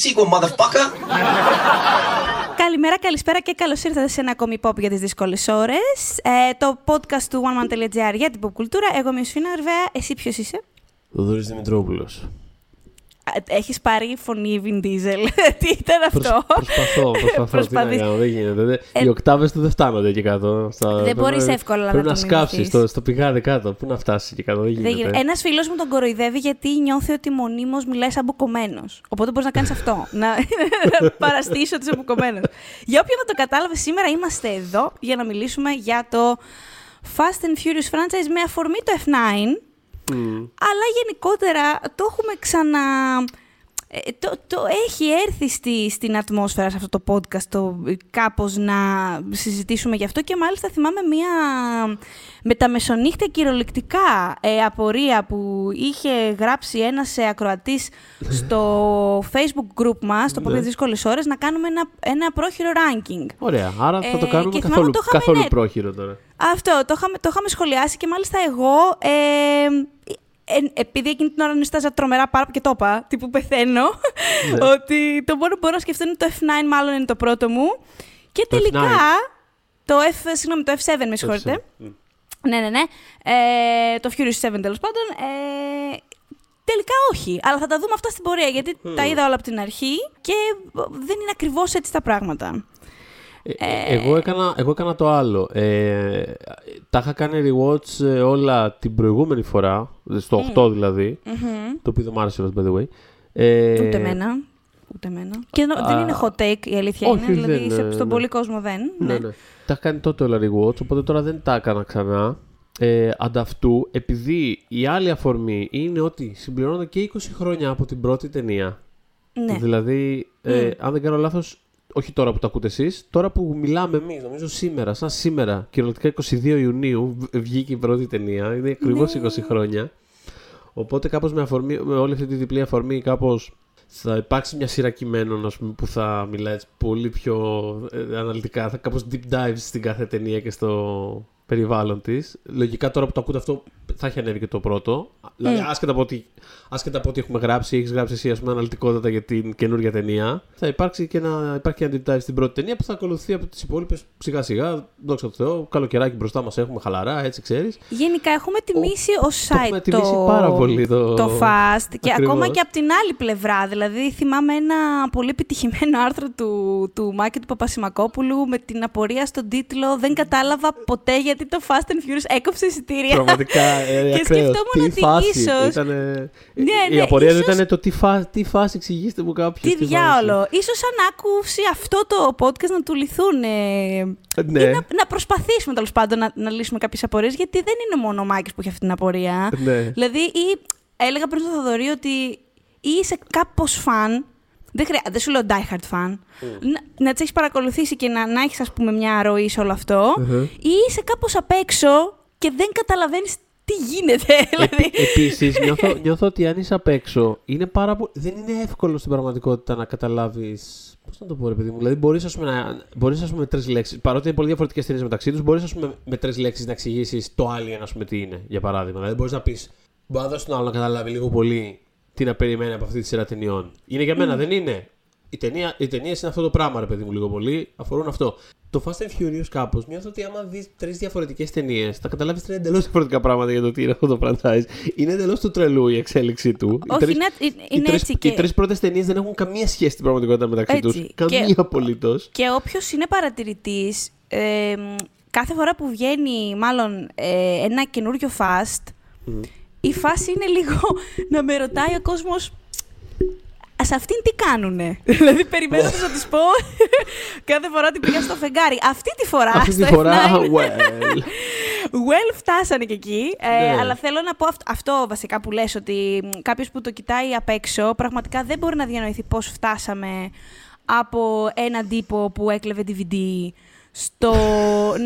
that sequel, motherfucker! Καλημέρα, καλησπέρα και καλώς ήρθατε σε ένα ακόμη pop για τις δύσκολες ώρες. Ε, το podcast του oneman.gr για την pop κουλτούρα. Εγώ είμαι ο Σφίνα Αρβαία. Εσύ ποιος είσαι; Θοδωρής Δημητρόπουλος. Έχεις πάρει φωνή Vin Diesel. Τι ήταν αυτό; προσπαθώ, προσπαθώ. τι να κάνω, δεν γίνεται. Ε, Οι οκτάβες του δεν φτάνονται εκεί κάτω. Στα... Δεν μπορείς εύκολα να Πρέπει το να σκάψεις μιμηθείς. στο, στο πηγάδι κάτω. Πού να φτάσεις εκεί κάτω, δεν γίνεται. Ένας φίλος μου τον κοροϊδεύει γιατί νιώθει ότι μονίμως μιλάει σαν μπουκωμένος. Οπότε μπορείς να κάνεις αυτό. να να παραστήσει ότι είσαι μπουκωμένος. για όποιον δεν το κατάλαβε, σήμερα είμαστε εδώ για να μιλήσουμε για το Fast and Furious franchise με αφορμή το F9. Μμ. Αλλά γενικότερα το έχουμε ξανα... ε, Το, το έχει έρθει στη, στην ατμόσφαιρα σε αυτό το podcast το, ε, κάπως να συζητήσουμε γι' αυτό και μάλιστα θυμάμαι μία μεταμεσονύχτια κυριολεκτικά ε, απορία που είχε γράψει ένας ε, ακροατής στο facebook group μας, στο Ναι. Pop για τις δύσκολες ώρες, να κάνουμε ένα, ένα πρόχειρο ranking. Ωραία, άρα θα το Ε, κάνουμε και θυμάμαι καθόλου, το είχαμε, καθόλου ναι. πρόχειρο τώρα. Αυτό, το είχαμε, το είχαμε σχολιάσει και μάλιστα εγώ, ε, ε, επειδή εκείνη την ώρα νιστάζα τρομερά πάρα και το είπα, τύπου πεθαίνω, Ναι. ότι το μόνο που μπορώ να σκεφτώ είναι το F9 μάλλον είναι το πρώτο μου. Και Το τελικά, F9. το F, συγγνώμη, το F7 με συγχωρείτε. Μμ. Ναι, ναι, ναι. Ε, το Furious 7 τέλος πάντων. Ε, τελικά όχι. Αλλά θα τα δούμε αυτά στην πορεία, γιατί τα είδα όλα από την αρχή και δεν είναι ακριβώς έτσι τα πράγματα. Ε, ε, εγώ, έκανα, εγώ έκανα το άλλο. Ε, τα είχα κάνει rewatch ε, όλα την προηγούμενη φορά, στο 8 δηλαδή, Μμμ. το οποίο δεν μ' άρεσε by the way. Ε, Ούτε εμένα. Ούτε εμένα. Και δεν α, είναι hot take η αλήθεια όχι, είναι. Δηλαδή δεν, σε- ε, στον ναι. πολύ κόσμο δεν. Ναι, ναι. Τα είχα κάνει τότε όλα rewatch, οπότε τώρα δεν τα έκανα ξανά. Ε, ανταυτού, επειδή η άλλη αφορμή είναι ότι συμπληρώνονται και 20 χρόνια από την πρώτη ταινία. Ναι. Δηλαδή, ε, Μμ. αν δεν κάνω λάθος, όχι τώρα που το ακούτε εσείς, τώρα που μιλάμε εμείς, νομίζω σήμερα, σαν σήμερα, κυριολεκτικά 22 Ιουνίου, β- βγήκε η πρώτη ταινία, είναι ακριβώς Ναι. 20 χρόνια. Οπότε κάπως με, αφορμή, με όλη αυτή τη διπλή αφορμή κάπως θα υπάρξει μια σειρά κειμένων ας πούμε, που θα μιλάει έτσι πολύ πιο ε, αναλυτικά, θα κάπως deep dives στην κάθε ταινία και στο περιβάλλον της. Λογικά τώρα που το ακούτε αυτό θα έχει ανέβει και το πρώτο. Δηλαδή άσχετα από ότι, άσχετα από ότι έχουμε γράψει, έχεις γράψει εσύ ας πούμε αναλυτικότητα για την καινούργια ταινία, θα υπάρξει και ένα, υπάρχει και ένα deep dive στην πρώτη ταινία που θα ακολουθεί από τις υπόλοιπες σιγά σιγά. Δόξα τω Θεώ, καλοκαιράκι μπροστά μας έχουμε χαλαρά, έτσι ξέρεις. Γενικά έχουμε τιμήσει ως Το site έχουμε τιμήσει πάρα πολύ το, το Fast και Ακριβώς. ακόμα και από την άλλη πλευρά. Δηλαδή, θυμάμαι ένα πολύ επιτυχημένο άρθρο του, του Μάκη του Παπασημακόπουλου με την απορία στον τίτλο Δεν κατάλαβα ποτέ γιατί το Fast and Furious έκοψε εισιτήρια. Πραγματικά ε, Και ακραίος. σκεφτόμουν τι ότι φάση. ίσως- Ήτανε... Ναι, η ναι, απορία του ίσως- ήταν το τι, φά... τι φάση εξηγήστε μου κάποιος. Τι διάολο. Ίσως σαν άκουση αυτό το podcast να του λυθούν. Ε, Ναι, ή να, να προσπαθήσουμε τέλος πάντων να, να λύσουμε κάποιες απορίες, γιατί δεν είναι μόνο ο Μάκης που έχει αυτή την απορία. ναι. Δηλαδή, ή έλεγα πριν στο Θοδωρή ότι ή είσαι κάπως φαν. Δεν, χρειά, δεν σου λέω die hard fan. Να, να τις έχεις παρακολουθήσει και να, να έχεις, ας πούμε, μια ροή σε όλο αυτό. Μμμ. Ή είσαι κάπως απ' έξω και δεν καταλαβαίνεις τι γίνεται. δηλαδή; Επίσης, νιώθω, νιώθω ότι αν είσαι απ' έξω, είναι πάρα πολύ... δεν είναι εύκολο στην πραγματικότητα να καταλάβει. Πώς να το πω, ρε παιδί μου. Δηλαδή, μπορείς να μπορείς, ας πούμε, με τρεις λέξεις. Παρότι είναι πολύ διαφορετικές ταινίες μεταξύ τους, μπορείς πούμε, με τρεις λέξεις να εξηγήσεις το Alien, ας πούμε, τι είναι, για παράδειγμα. Δηλαδή, μπορείς να πεις. Μπορεί να δώσεις τον άλλο να καταλάβει λίγο πολύ τι να περιμένει από αυτή τη σειρά ταινιών. Είναι για μένα, δεν είναι; Οι, ταινία, οι ταινίες είναι αυτό το πράγμα, ρε παιδί μου, λίγο πολύ. Αφορούν αυτό. Το Fast and Furious κάπως νιώθω ότι άμα δεις τρεις διαφορετικές ταινίες, θα καταλάβεις τρία εντελώς διαφορετικά πράγματα για το τι είναι αυτό το franchise. Είναι εντελώς του τρελού η εξέλιξή του. Οι Όχι, τρεις- είναι, οι είναι τρεις- έτσι. Οι Και, τρεις πρώτες ταινίες δεν έχουν καμία σχέση στην πραγματικότητα μεταξύ Έτσι. τους. Καμία Και- απολύτως. και όποιος είναι παρατηρητής, ε, κάθε φορά που βγαίνει, μάλλον ε, ένα καινούριο fast, η φάση είναι λίγο να με ρωτάει ο κόσμος. Σε αυτήν τι κάνουνε. δηλαδή, περιμένω να της πω κάθε φορά ότι πήγα στο φεγγάρι. Αυτή τη φορά. Αυτή τη στο φορά, F9, well. Well, φτάσανε και εκεί. Ε, Ναι. αλλά θέλω να πω αυ- αυτό βασικά που λες, ότι κάποιος που το κοιτάει απ' έξω πραγματικά δεν μπορεί να διανοηθεί πώς φτάσαμε από έναν τύπο που έκλεβε DVD στο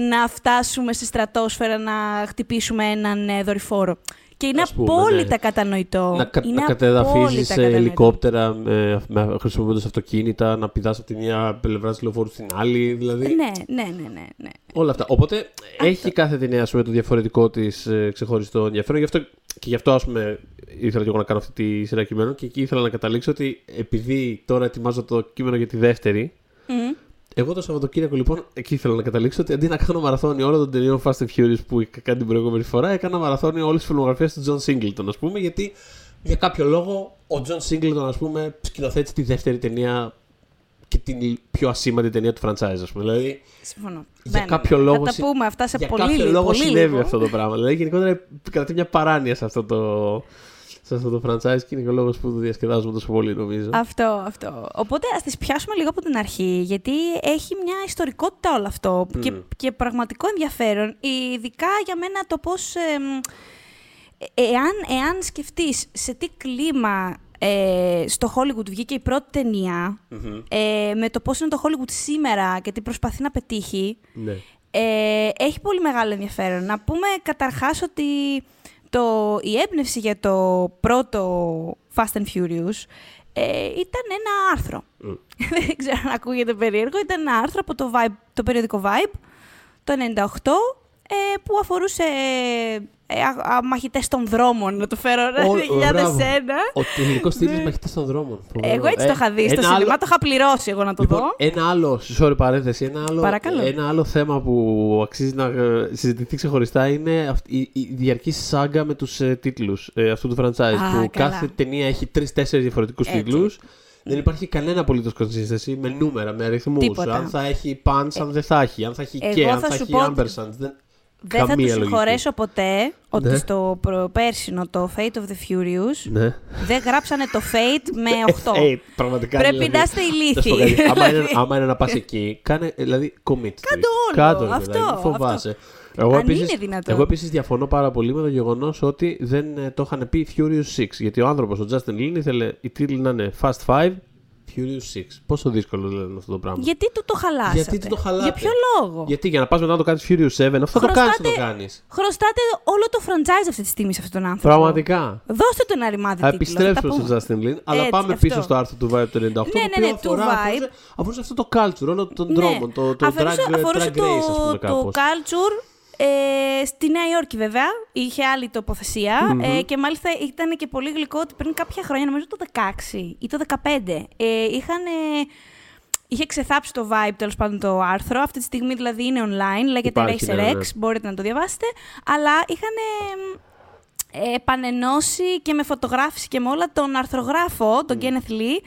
να φτάσουμε στη στρατόσφαιρα να χτυπήσουμε έναν ε, δορυφόρο. Και Και είναι Ας πούμε, απόλυτα ναι. κατανοητό. Να, κα, είναι να κατεδαφίζεις απόλυτα σε κατανοητό. ελικόπτερα με, με, χρησιμοποιώντας αυτοκίνητα, να πηδάς από τη μία πλευρά της λεωφόρου στην άλλη, δηλαδή Ναι, ναι, ναι, ναι. ναι. όλα αυτά. Οπότε έχει κάθε ταινία ας πούμε, το διαφορετικό της ε, ξεχωριστό ενδιαφέρον. Γι' αυτό, και γι' αυτό ας πούμε, ήθελα και εγώ να κάνω αυτή τη σειρά κειμένων και εκεί ήθελα να καταλήξω ότι επειδή τώρα ετοιμάζω το κείμενο για τη δεύτερη, Μμμ. Εγώ το Σαββατοκύριακο λοιπόν εκεί ήθελα να καταλήξω ότι αντί να κάνω μαραθώνι όλων των ταινιών Fast and Furious που είχα κάνει την προηγούμενη φορά, έκανα μαραθώνι όλες τις φιλμογραφίες του John Singleton, ας πούμε, γιατί για κάποιο λόγο ο John Singleton, ας πούμε, σκηνοθέτησε τη δεύτερη ταινία και την πιο ασήμαντη ταινία του franchise, ας πούμε. Δηλαδή, Συμφωνώ. για Μπαίνουμε. κάποιο λόγο. Θα τα συ- πούμε αυτά σε για πολύ κάποιο λίγο. λόγο πολύ συνέβη λίγο. αυτό το πράγμα. Δηλαδή, γενικότερα κρατεί μια παράνοια σε αυτό το, σε αυτό το franchise και είναι και ο λόγος που το διασκεδάζουμε τόσο πολύ, νομίζω. Αυτό, αυτό. Οπότε ας τις πιάσουμε λίγο από την αρχή, γιατί έχει μια ιστορικότητα όλο αυτό και, Μμμ. και πραγματικό ενδιαφέρον, ειδικά για μένα το πώς... εμ, ε- εάν, εάν σκεφτείς σε τι κλίμα ε, στο Hollywood βγήκε η πρώτη ταινία, Μμμ. ε, με το πώς είναι το Hollywood σήμερα και τι προσπαθεί να πετύχει, Ναι. ε, έχει πολύ μεγάλο ενδιαφέρον. Να πούμε καταρχάς ότι το, η έμπνευση για το πρώτο Fast and Furious ε, ήταν ένα άρθρο. Μμ. Δεν ξέρω αν ακούγεται περίεργο. Ήταν ένα άρθρο από το, Vibe, το περιοδικό Vibe το 98 ε, που αφορούσε ε, α, α, μαχητές των δρόμων, να το φέρω Ω, 2001. Ο τελικός τίτλος μαχητές των δρόμων. Φοβερό. Εγώ έτσι Ε, το είχα δει στο ένα σινεμά, άλλο- το είχα πληρώσει εγώ να το Λοιπόν, δω. ένα άλλο, sorry παρένθεση, ένα άλλο, Παρακαλώ. ένα άλλο θέμα που αξίζει να ε, συζητηθεί ξεχωριστά είναι αυτή, η, η διαρκή σάγκα με τους ε, τίτλους ε, αυτού του franchise. Α, που καλά. κάθε ταινία έχει τρει-τέσσερι διαφορετικούς Έτσι. τίτλους. Δεν υπάρχει κανένα απολύτως consistency με νούμερα, με αριθμούς. Τίποτα. Ε, Αν θα έχει punch, αν δεν θα έχει. Αν θα έχει εγώ και, αν θα θα σου έχει πω ότι ampersand. Δεν, Δεν θα καμία τους λογική. συγχωρέσω ποτέ ότι Ναι. στο προπέρσινο το Fate of the Furious Ναι. δεν γράψανε το Fate με 8. Ε, πραγματικά. Πρέπει δηλαδή, να είστε να σου πω ηλίθιοι. κάτι, άμα, είναι, άμα είναι να πας εκεί, κάνε, δηλαδή, commit. Κάντε όλο. Κάτω, Αυτό, δηλαδή, μην αυτό. φοβάσαι. Εγώ Αν επίσης, είναι δυνατόν. Εγώ επίσης διαφωνώ πάρα πολύ με το γεγονός ότι δεν ε, το είχαν πει Furious 6. Γιατί ο άνθρωπος, ο Justin Lin, ήθελε η τίτλοι να είναι Fast 5, Furious 6. Πόσο δύσκολο δηλαδή είναι αυτό το πράγμα. Γιατί του το χαλάσατε; Γιατί του το χαλάτε; Για ποιο λόγο; Γιατί για να πας μετά να το κάνεις Furious 7, αυτό το κάνεις να το Χρωστάτε- κάνεις. Χρωστάτε όλο το franchise αυτή τη στιγμή σε αυτόν τον άνθρωπο. Πραγματικά. Δώστε τον ένα ρημάδι Θα τίτλο. θα τα επιστρέψω πούμε. στο Justin Lin, αλλά Έτσι, πάμε αυτό. πίσω στο άρθρο του Vibe του 98. Ναι, το ναι, οποίο ναι, του αφορά, Vibe. αφορούσε, αφορούσε αυτό το culture όλων των Ναι. δρόμων. Το, το Αφορούσε, drag, αφορούσε drag race, ας πούμε, το, κάπως. το culture ε, στη Νέα Υόρκη βέβαια. Είχε άλλη τοποθεσία, ε, και μάλιστα ήταν και πολύ γλυκό ότι πριν κάποια χρόνια, νομίζω το 16 ή το 15, ε, είχαν... ε, Είχε ξεθάψει το vibe τέλος πάντων το άρθρο. Αυτή τη στιγμή δηλαδή είναι online, λέγεται Υπάρχει, Racer ναι, X, ναι. μπορείτε να το διαβάσετε. Αλλά είχαν ε, επανενώσει και με φωτογράφηση και με όλα τον αρθρογράφο, τον Kenneth Lee,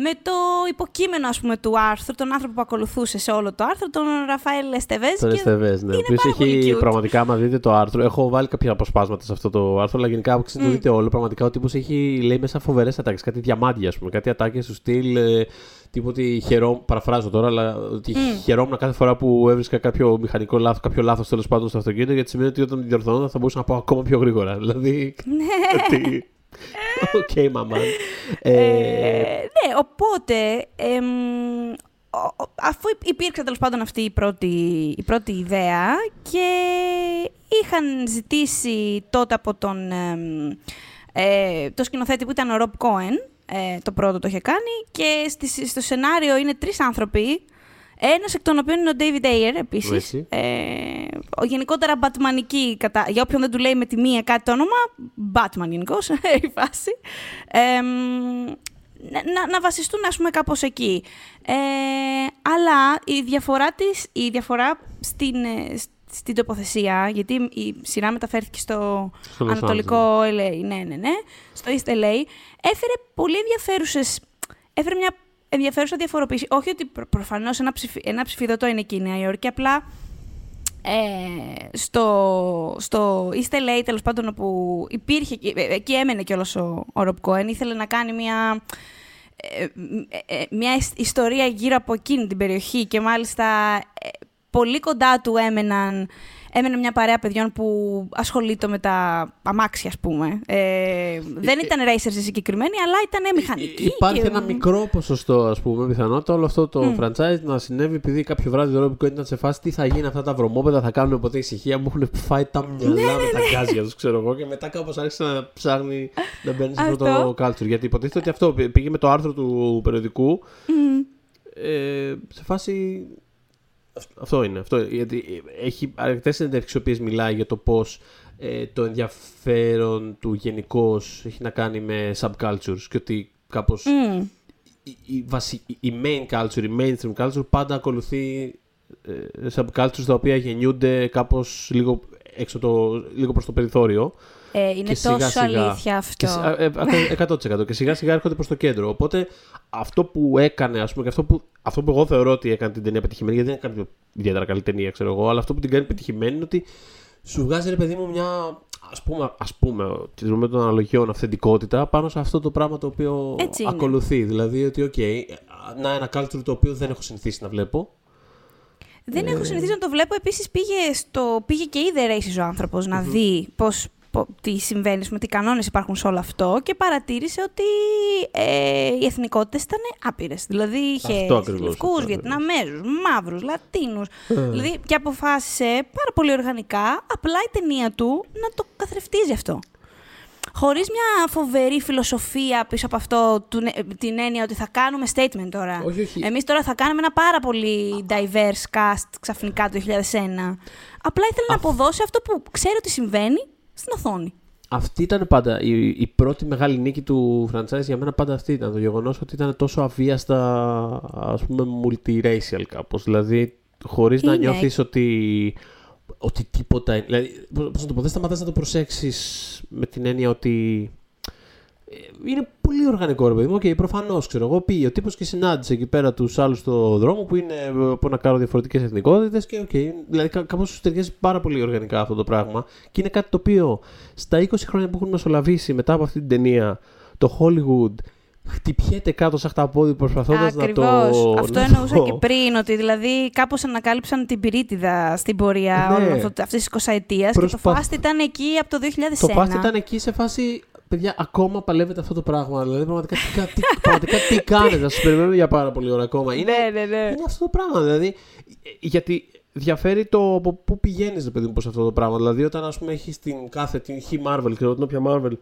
με το υποκείμενο ας πούμε, του άρθρου, τον άνθρωπο που ακολουθούσε σε όλο το άρθρο, τον Ραφαέλ Εστεβές. Τον και Εστεβές, ναι. Ο είναι οποίος πάρα πολύ έχει cute. πραγματικά, άμα δείτε το άρθρο, έχω βάλει κάποια αποσπάσματα σε αυτό το άρθρο, αλλά γενικά άμα το δείτε όλο, πραγματικά ο τύπος έχει, λέει μέσα φοβερές ατάκες, κάτι διαμάντια, ας πούμε, κάτι ατάκες του στυλ. Ε, τύπου ότι χαιρόμουν, παραφράζω τώρα, αλλά ότι χαιρόμουν κάθε φορά που έβρισκα κάποιο μηχανικό λάθος, κάποιο λάθος τέλος πάντων στο αυτοκίνητο, γιατί σημαίνει ότι όταν διορθώνονταν θα μπορούσα να πάω ακόμα πιο γρήγορα. Δηλαδή. Ναι. Ότι. ΟΚ, μαμά. Ε, Ε, ναι, οπότε, εμ, ο- ο- αφού υπήρξε τέλος πάντων αυτή η πρώτη, η πρώτη ιδέα και είχαν ζητήσει τότε από τον εμ, ε, το σκηνοθέτη που ήταν ο Ρομπ Κόεν, ε, το πρώτο το είχε κάνει και στη- στο σενάριο είναι τρεις άνθρωποι, ένας εκ των οποίων είναι ο David Ayer επίσης. Έτσι. Ε, ο γενικότερα Batmanική, κατά, για όποιον δεν του λέει με τη μία κάτι το όνομα, Batman γενικώς η φάση. Ε, μ, να, να- να βασιστούν ας πούμε κάπως εκεί. Ε, αλλά η διαφορά της, η διαφορά στην, ε, σ- στην τοποθεσία, γιατί η σειρά μεταφέρθηκε στο Στο Los Ανατολικό LA, ναι, ναι, ναι, στο East LA, έφερε πολύ ενδιαφέρουσες, έφερε μια ενδιαφέρουσα διαφοροποίηση. Όχι ότι προ, προφανώς ένα, ψηφι, ένα ψηφιδωτό είναι εκεί η Νέα Υόρκη, απλά ε, στο, στο East LA, τέλος πάντων, όπου υπήρχε, και- ε, εκεί έμενε κιόλας ο, ο Ρομπ Κόεν, ήθελε να κάνει μια, ε, ε, ε, μια ισ- ιστορία γύρω από εκείνη την περιοχή και μάλιστα ε, πολύ κοντά του έμεναν έμενε μια παρέα παιδιών που ασχολείται με τα αμάξια, ας πούμε. Ε, δεν ήταν racers συγκεκριμένοι, αλλά ήταν μηχανικοί. Υπάρχει και... ένα μικρό ποσοστό, ας πούμε, πιθανότητα όλο αυτό το mm. franchise να συνέβη επειδή κάποιο βράδυ το Rob ήταν σε φάση τι θα γίνει αυτά τα βρωμόπεδα, θα κάνουν ποτέ ησυχία. Μου έχουν φάει τα μυαλά Ναι, με ναι, τα ναι. γκάζια τους, ξέρω εγώ. Και μετά κάπως άρχισε να ψάχνει να μπαίνει σε αυτό το culture. Γιατί υποτίθεται ότι αυτό πήγε με το άρθρο του περιοδικού. Μμ. Ε, σε φάση. Αυτό είναι. Αυτό, γιατί έχει αρκετές συνεντεύξεις οι οποίες μιλάει για το πώς ε, το ενδιαφέρον του γενικώς έχει να κάνει με subcultures και ότι κάπως Μμ. η, η, βασι- η main culture, η mainstream culture πάντα ακολουθεί ε, subcultures τα οποία γεννιούνται κάπως λίγο, έξω το, λίγο προς το περιθώριο. Ε, είναι Και σιγά τόσο σιγά. αλήθεια αυτό. Και, σι- α, ε, 100% και σιγά σιγά έρχονται προς το κέντρο. Οπότε αυτό που έκανε, ας πούμε, και αυτό που, αυτό που εγώ θεωρώ ότι έκανε την ταινία πετυχημένη, γιατί δεν έκανε ιδιαίτερα καλή ταινία, ξέρω εγώ, αλλά αυτό που την κάνει πετυχημένη είναι ότι σου βγάζει, ρε παιδί μου, μια, ας πούμε, ας πούμε τηρουμένων των αναλογιών, αυθεντικότητα πάνω σε αυτό το πράγμα το οποίο Έτσι είναι. ακολουθεί. Δηλαδή ότι, ΟΚ, να ένα culture το οποίο δεν έχω συνηθίσει να βλέπω. Δεν Ε. έχω συνηθίσει να το βλέπω. Επίσης πήγε, στο... πήγε και είδε races ο άνθρωπος να δει πώς, πο- τι συμβαίνει, με τι κανόνες υπάρχουν σε όλο αυτό και παρατήρησε ότι ε, οι εθνικότητες ήταν άπειρες. Δηλαδή είχε Αυτό ακριβώς, Λευκούς, αυτό Βιετναμέζους, Μαύρους, Λατίνους. Ε. Δηλαδή και αποφάσισε πάρα πολύ οργανικά, απλά η ταινία του να το καθρεφτίζει αυτό. Χωρίς μια φοβερή φιλοσοφία πίσω από αυτό, του, την έννοια ότι θα κάνουμε statement τώρα. Όχι, όχι. Εμείς τώρα θα κάνουμε ένα πάρα πολύ diverse cast ξαφνικά το 2001. Απλά ήθελε να αποδώσει αυτό που ξέρει ότι συμβαίνει στην οθόνη. Αυτή ήταν πάντα η, η πρώτη μεγάλη νίκη του franchise για μένα πάντα αυτή ήταν. Το γεγονός ότι ήταν τόσο αβίαστα, ας πούμε, multiracial κάπως. Δηλαδή, χωρίς να Είναι. νιώθεις ότι, ότι τίποτα... είναι- Δηλαδή, πώς να το πω, δεν σταματάς να το προσέξεις με την έννοια ότι... ε, Είναι πολύ οργανικό ρε παιδί μου. ΟΚ, προφανώς ξέρω εγώ. Πήγε ο τύπος και συνάντησε εκεί πέρα τους άλλους στο δρόμο που είναι ε, από ένα κάρο διαφορετικές εθνικότητες. Και ΟΚ, δηλαδή κάπως τους ταιριάζει πάρα πολύ οργανικά αυτό το πράγμα. Και είναι κάτι το οποίο στα 20 χρόνια που έχουν μεσολαβήσει μετά από αυτή την ταινία, το Hollywood χτυπιέται κάτω σε χταπόδι προσπαθώντας να το. Ακριβώς. Αυτό να εννοούσα το- και πριν, ότι δηλαδή κάπως ανακάλυψαν την πυρίτιδα στην πορεία Ναι. όλη αυτής της 20 ετία και το Προσπαθ- φάστι ήταν εκεί από το 2001. Το φάστι ήταν εκεί σε φάση. Παιδιά, ακόμα παλεύετε αυτό το πράγμα. Δηλαδή, πραγματικά τι, κα- τι, πραγματικά, τι κάνετε, να σα περιμένουμε για πάρα πολύ ώρα ακόμα. Είναι, Ναι, ναι, ναι. είναι αυτό το πράγμα. Δηλαδή, ε, γιατί διαφέρει το από πού πηγαίνεις, ρε παιδί μου, προς αυτό το πράγμα. Δηλαδή, όταν ας πούμε έχεις την κάθε, την χ Marvel, ξέρω την όποια Marvel,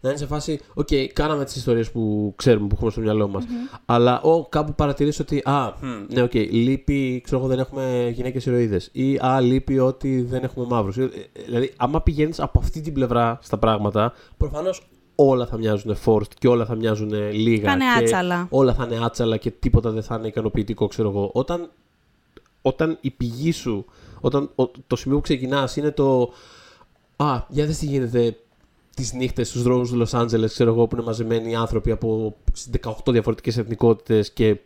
να είναι σε φάση, ΟΚ, κάναμε τις ιστορίες που ξέρουμε, που έχουμε στο μυαλό μας. Αλλά ο, κάπου παρατηρήσει ότι, α, μ, ναι, ΟΚ, λείπει, ξέρω εγώ, δεν έχουμε γυναίκες ηρωίδες. Ή, α, λείπει ότι δεν έχουμε μαύρους. Δηλαδή, άμα πηγαίνεις από αυτή την πλευρά στα πράγματα, προφανώς όλα θα μοιάζουν forced και όλα θα μοιάζουν λίγα. Θα είναι και άτσαλα. Όλα θα είναι άτσαλα και τίποτα δεν θα είναι ικανοποιητικό, ξέρω εγώ. Όταν, όταν η πηγή σου, όταν ο- το σημείο που ξεκινάς είναι το. Α, για δες τι γίνεται τις νύχτες στους δρόμους του Λος Άντζελες, ξέρω εγώ, που είναι μαζεμένοι άνθρωποι από 18 διαφορετικές εθνικότητες και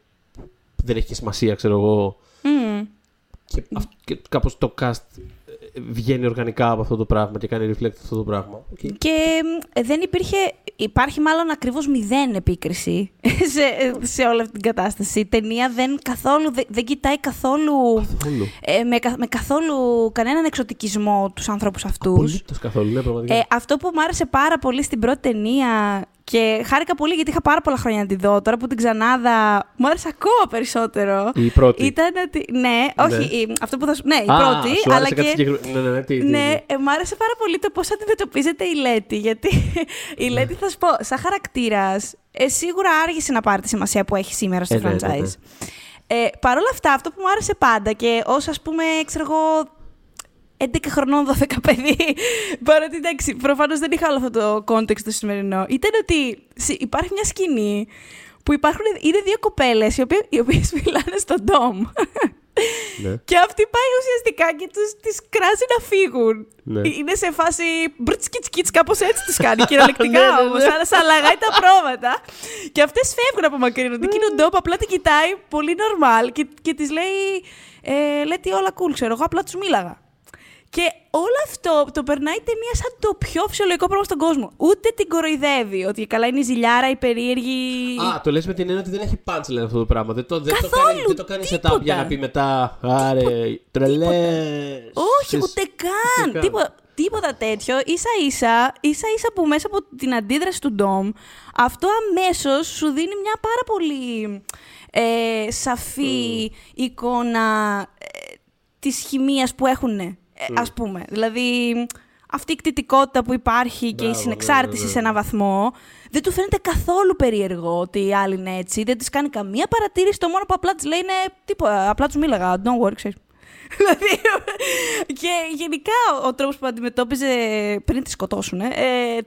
δεν έχει και σημασία, ξέρω εγώ. Μμ. Και, αυ- και κάπως το cast ε, βγαίνει οργανικά από αυτό το πράγμα και κάνει reflect αυτό το πράγμα. ΟΚ. Και μ, δεν υπήρχε, υπάρχει μάλλον ακριβώς μηδέν επίκριση σε, σε όλη αυτή την κατάσταση. Η ταινία δεν, καθόλου, δεν, δεν κοιτάει καθόλου, Καθόλου. ε, με, κα- με καθόλου κανέναν εξωτικισμό τους ανθρώπους αυτούς. Απολύτως καθόλου, ναι, πραγματικά. Ε, αυτό που μου άρεσε πάρα πολύ στην πρώτη ταινία και χάρηκα πολύ γιατί είχα πάρα πολλά χρόνια να τη δω. Τώρα που την ξανάδα μου άρεσε ακόμα περισσότερο. η πρώτη. Ήταν ότι. Ναι, όχι, η- αυτό που θα σου. Ναι, η Α, πρώτη. σου αλλά άρεσε κάτι και. συγκεκριμένο. Ναι, ναι, ναι, τι, τι, Ναι, τι. ε, μ' άρεσε πάρα πολύ το πώς αντιμετωπίζεται η Λέτη. Γιατί η Λέτη, θα σου πω, σαν χαρακτήρας, ε, σίγουρα άργησε να πάρει τη σημασία που έχει σήμερα στο Ε, ναι, ναι, franchise. ναι. Ε, Παρ' όλα αυτά, αυτό που μου άρεσε πάντα και ως ας πούμε, ξέρω εγώ, 11 χρονών 12 παιδί, παρότι εντάξει, προφανώς δεν είχα όλο αυτό το context το σημερινό, ήταν ότι συ- υπάρχει μια σκηνή που υπάρχουν, είναι δύο κοπέλες οι, οποίες, οι οποίες μιλάνε στον ντόμ. Ναι. Και αυτή πάει ουσιαστικά και τους, τις κράζει να φύγουν. Ναι. Είναι σε φάση μπρτς κιτς κιτς, κάπως έτσι τους κάνει κυριολεκτικά Ναι, ναι, ναι. όμως, σαν, σαν λαγάει τα πρόβατα. και αυτές φεύγουν από μακρινό. Την εκείνο ντόπ απλά την κοιτάει πολύ normal και, και της λέει, ε, λέει τι όλα cool ξέρω εγώ, απλά τους μίλαγα. Και όλο αυτό το περνάει η ταινία σαν το πιο φυσιολογικό πράγμα στον κόσμο. Ούτε την κοροϊδεύει ότι καλά είναι η ζηλιάρα, η περίεργη. Α, το λες με την έννοια ότι δεν έχει punchline αυτό το πράγμα. Δεν το, δεν το Καθόλου, κάνει, δεν το κάνει τίποτα. setup για να πει μετά. Άρε, τρελές. Όχι, ούτε καν. Τίποτα, τίποτα τέτοιο. σα ίσα, ίσα ίσα που μέσα από την αντίδραση του Ντόμ, αυτό αμέσως σου δίνει μια πάρα πολύ ε, σαφή εικόνα ε, της χημείας που έχουν, ε, ας πούμε. Δηλαδή, αυτή η κτητικότητα που υπάρχει και η Μπράβο, συνεξάρτηση ναι, ναι, σε ένα βαθμό, δεν του φαίνεται καθόλου περίεργο ότι οι άλλοι είναι έτσι. Δεν της κάνει καμία παρατήρηση. Το μόνο που απλά της λέει είναι τίποτα. Απλά τους μίλαγα. Don't worry, ξέρεις. Δηλαδή, και γενικά ο τρόπος που αντιμετώπιζε πριν τη σκοτώσουν ε,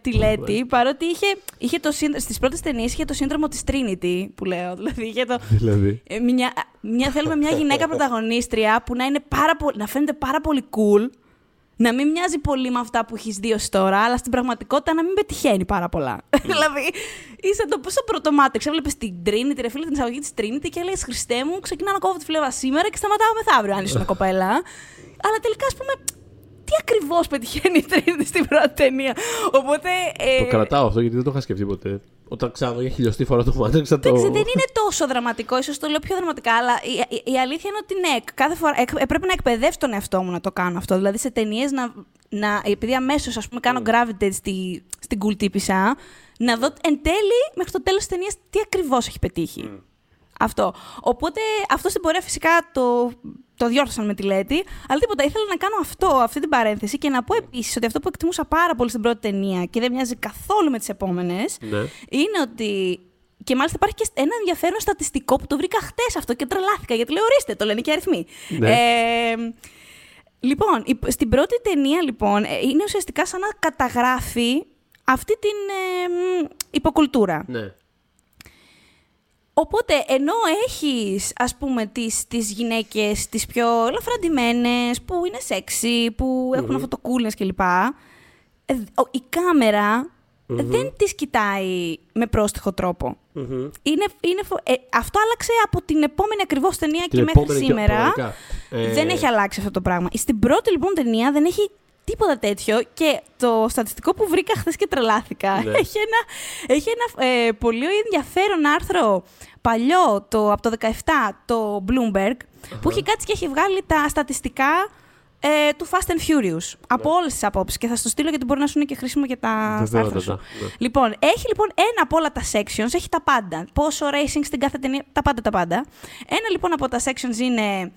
τη Λέτη, παρότι είχε, είχε το σύνδρο, στις πρώτες ταινίες είχε το σύνδρομο της Trinity, που λέω. Δηλαδή, είχε το, Δηλαδή. ε, μια, μια, θέλουμε μια γυναίκα πρωταγωνίστρια που να, είναι πάρα πο- να φαίνεται πάρα πολύ cool, να μην μοιάζει πολύ με αυτά που έχεις δει ως τώρα, αλλά στην πραγματικότητα να μην πετυχαίνει πάρα πολλά. δηλαδή, είσαι το πόσο πρωτομάτεξ. Έβλεπες την Trinity, ρε φίλε, την εισαγωγή της Trinity και λέει Χριστέ μου, ξεκινάω να κόβω τη φλέβα σήμερα και σταματάω μεθαύριο, αν ήσουν κοπέλα. αλλά τελικά, ας πούμε, τι ακριβώς πετυχαίνει η Trinity στην πρώτη ταινία. Οπότε. ε, Το κρατάω αυτό γιατί δεν το είχα σκεφτεί ποτέ. Όταν ξαναδώ για χιλιοστή φορά το μάτρεξα το. Εντάξει, δεν είναι τόσο δραματικό, ίσως το λέω πιο δραματικά, αλλά η, η, η αλήθεια είναι ότι ναι, κάθε φορά εκ- ε, πρέπει να εκπαιδεύσω τον εαυτό μου να το κάνω αυτό. Δηλαδή σε ταινίες να, να. Επειδή αμέσως ας πούμε κάνω gravitate στη, στην κουλτίπισσα, να δω εν τέλει μέχρι το τέλος της ταινίας τι ακριβώς έχει πετύχει. Αυτό. Οπότε αυτό στην πορεία φυσικά το, το διόρθωσαν με τη Λέτη. Αλλά τίποτα, ήθελα να κάνω αυτό, αυτή την παρένθεση και να πω επίσης ότι αυτό που εκτιμούσα πάρα πολύ στην πρώτη ταινία και δεν μοιάζει καθόλου με τις επόμενες, Ναι. είναι ότι. Και μάλιστα υπάρχει και ένα ενδιαφέρον στατιστικό που το βρήκα χτες αυτό και τρελάθηκα. Γιατί λέω, ορίστε, το λένε και αριθμοί. Ναι. Ε, λοιπόν, η- στην πρώτη ταινία, λοιπόν, ε, είναι ουσιαστικά σαν να καταγράφει αυτή την ε, μ, υποκουλτούρα. Ναι. Οπότε, ενώ έχεις, ας πούμε, τις, τις γυναίκες τις πιο ελαφραντημένες, που είναι σεξy, που έχουν αυτό το coolness κλπ. ε, ο- η καμερα δεν τις κοιτάει με πρόστιχο τρόπο. Μμμ. Είναι, είναι, φο- ε, αυτό άλλαξε από την επόμενη ακριβώς ταινία Την και μέχρι επόμενη και σήμερα. πραγματικά. Ε, Δεν έχει αλλάξει αυτό το πράγμα. Στην πρώτη λοιπόν ταινία δεν έχει τίποτα τέτοιο και το στατιστικό που βρήκα χθες και τρελάθηκα Ναι. έχει ένα, έχει ένα ε, πολύ ενδιαφέρον άρθρο παλιό το, από το 17 το Bloomberg που έχει κάτσει και έχει βγάλει τα στατιστικά ε, του Fast and Furious από όλες τις απόψεις. Και θα στο στείλω γιατί μπορεί να σου είναι και χρήσιμο για τα στα άρθρα σου. Βεβαιότατα, ναι. Λοιπόν, έχει λοιπόν ένα από όλα τα sections, έχει τα πάντα. Πόσο racing στην κάθε ταινία, τα πάντα τα πάντα. Ένα λοιπόν από τα sections είναι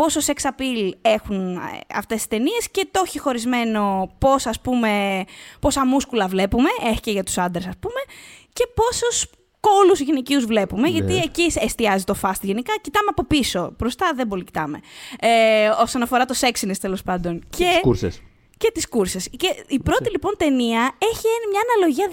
πόσο sex appeal έχουν ε, αυτές τις ταινίες και το έχει χωρισμένο πώς, ας πούμε, πόσα μούσκουλα βλέπουμε, έχει και για τους άντρες ας πούμε, και πόσους κώλους γυναικείους βλέπουμε, γιατί Ναι. εκεί εστιάζει το Fast γενικά. Κοιτάμε από πίσω, μπροστά δεν πολύ κοιτάμε. Ε, όσον αφορά το sexiness τέλος πάντων. Τις κούρσες. Και τις κούρσες. Και η πρώτη λοιπόν ταινία έχει μια αναλογία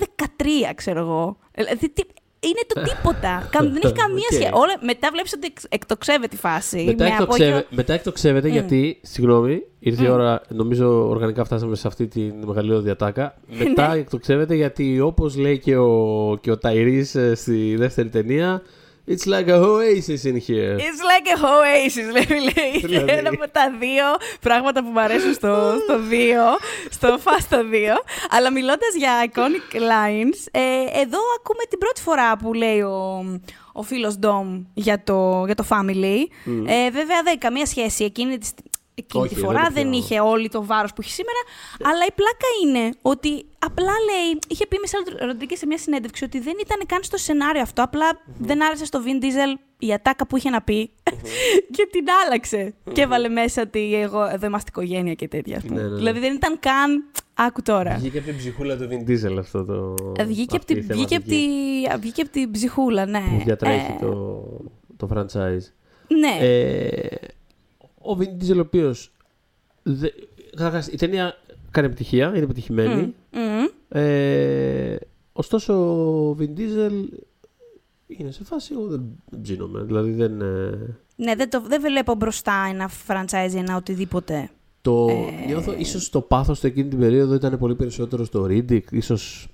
13, ξέρω εγώ. Δηλαδή, τι- είναι το τίποτα. Κα- δεν έχει καμία ΟΚ. σχέση. Όλα, μετά βλέπεις ότι εξ- εκτοξεύεται η φάση. Μετά, με εκτοξεύε, απόγειο- μετά εκτοξεύεται γιατί, συγγνώμη, ήρθε η ώρα, νομίζω οργανικά φτάσαμε σε αυτή τη μεγαλύτερη διατάκα. Μετά εκτοξεύεται γιατί όπως λέει και ο, και ο Ταϊρής ε, στη δεύτερη ταινία, It's like a oasis in here. It's like a oasis, λέει. λέει. Είναι Δηλαδή. ένα από τα δύο πράγματα που μου αρέσουν στο, στο δύο, στο Fast 2. Αλλά μιλώντας για iconic lines, ε, εδώ ακούμε την πρώτη φορά που λέει ο, ο φίλος Ντόμ για το, για το family. Ε, βέβαια δεν έχει καμία σχέση εκείνη τη, εκείνη Όχι, τη δεν φορά, το δεν θυμάμαι. είχε όλη το βάρος που έχει σήμερα. Αλλά η πλάκα είναι ότι απλά λέει, είχε πει η Μισελ Ροντρίγκες σε μια συνέντευξη ότι δεν ήταν καν στο σενάριο αυτό. Απλά δεν άρεσε στο Vin Diesel η ατάκα που είχε να πει και την άλλαξε. Και έβαλε μέσα ότι εγώ, εδώ είμαστε οικογένεια και τέτοια. ας πούμε. Ναι, ναι, ναι. Δηλαδή δεν ήταν καν. Άκου τώρα. Βγήκε από την ψυχούλα του Vin Diesel αυτό το. Ε, Βγήκε από αυτή η την, βγήκε απ' θεματική τη- βγήκε απ' την ψυχούλα, ναι. Που διατρέχει Ε, το, το franchise. Ναι. Ε, ο Vin Diesel ο οποίος. Καταρχάς, η ταινία κάνει επιτυχία, είναι επιτυχημένη. Μμμ. Ε, ωστόσο, ο Vin Diesel είναι σε φάση. Εγώ δεν ψήνομαι. Δηλαδή δεν. ε, Ναι, δεν, το, δεν βλέπω μπροστά ένα franchise, ένα οτιδήποτε. το, Ε. Νιώθω, ίσως το πάθος του εκείνη την περίοδο ήταν πολύ περισσότερο στο Riddick, ίσως,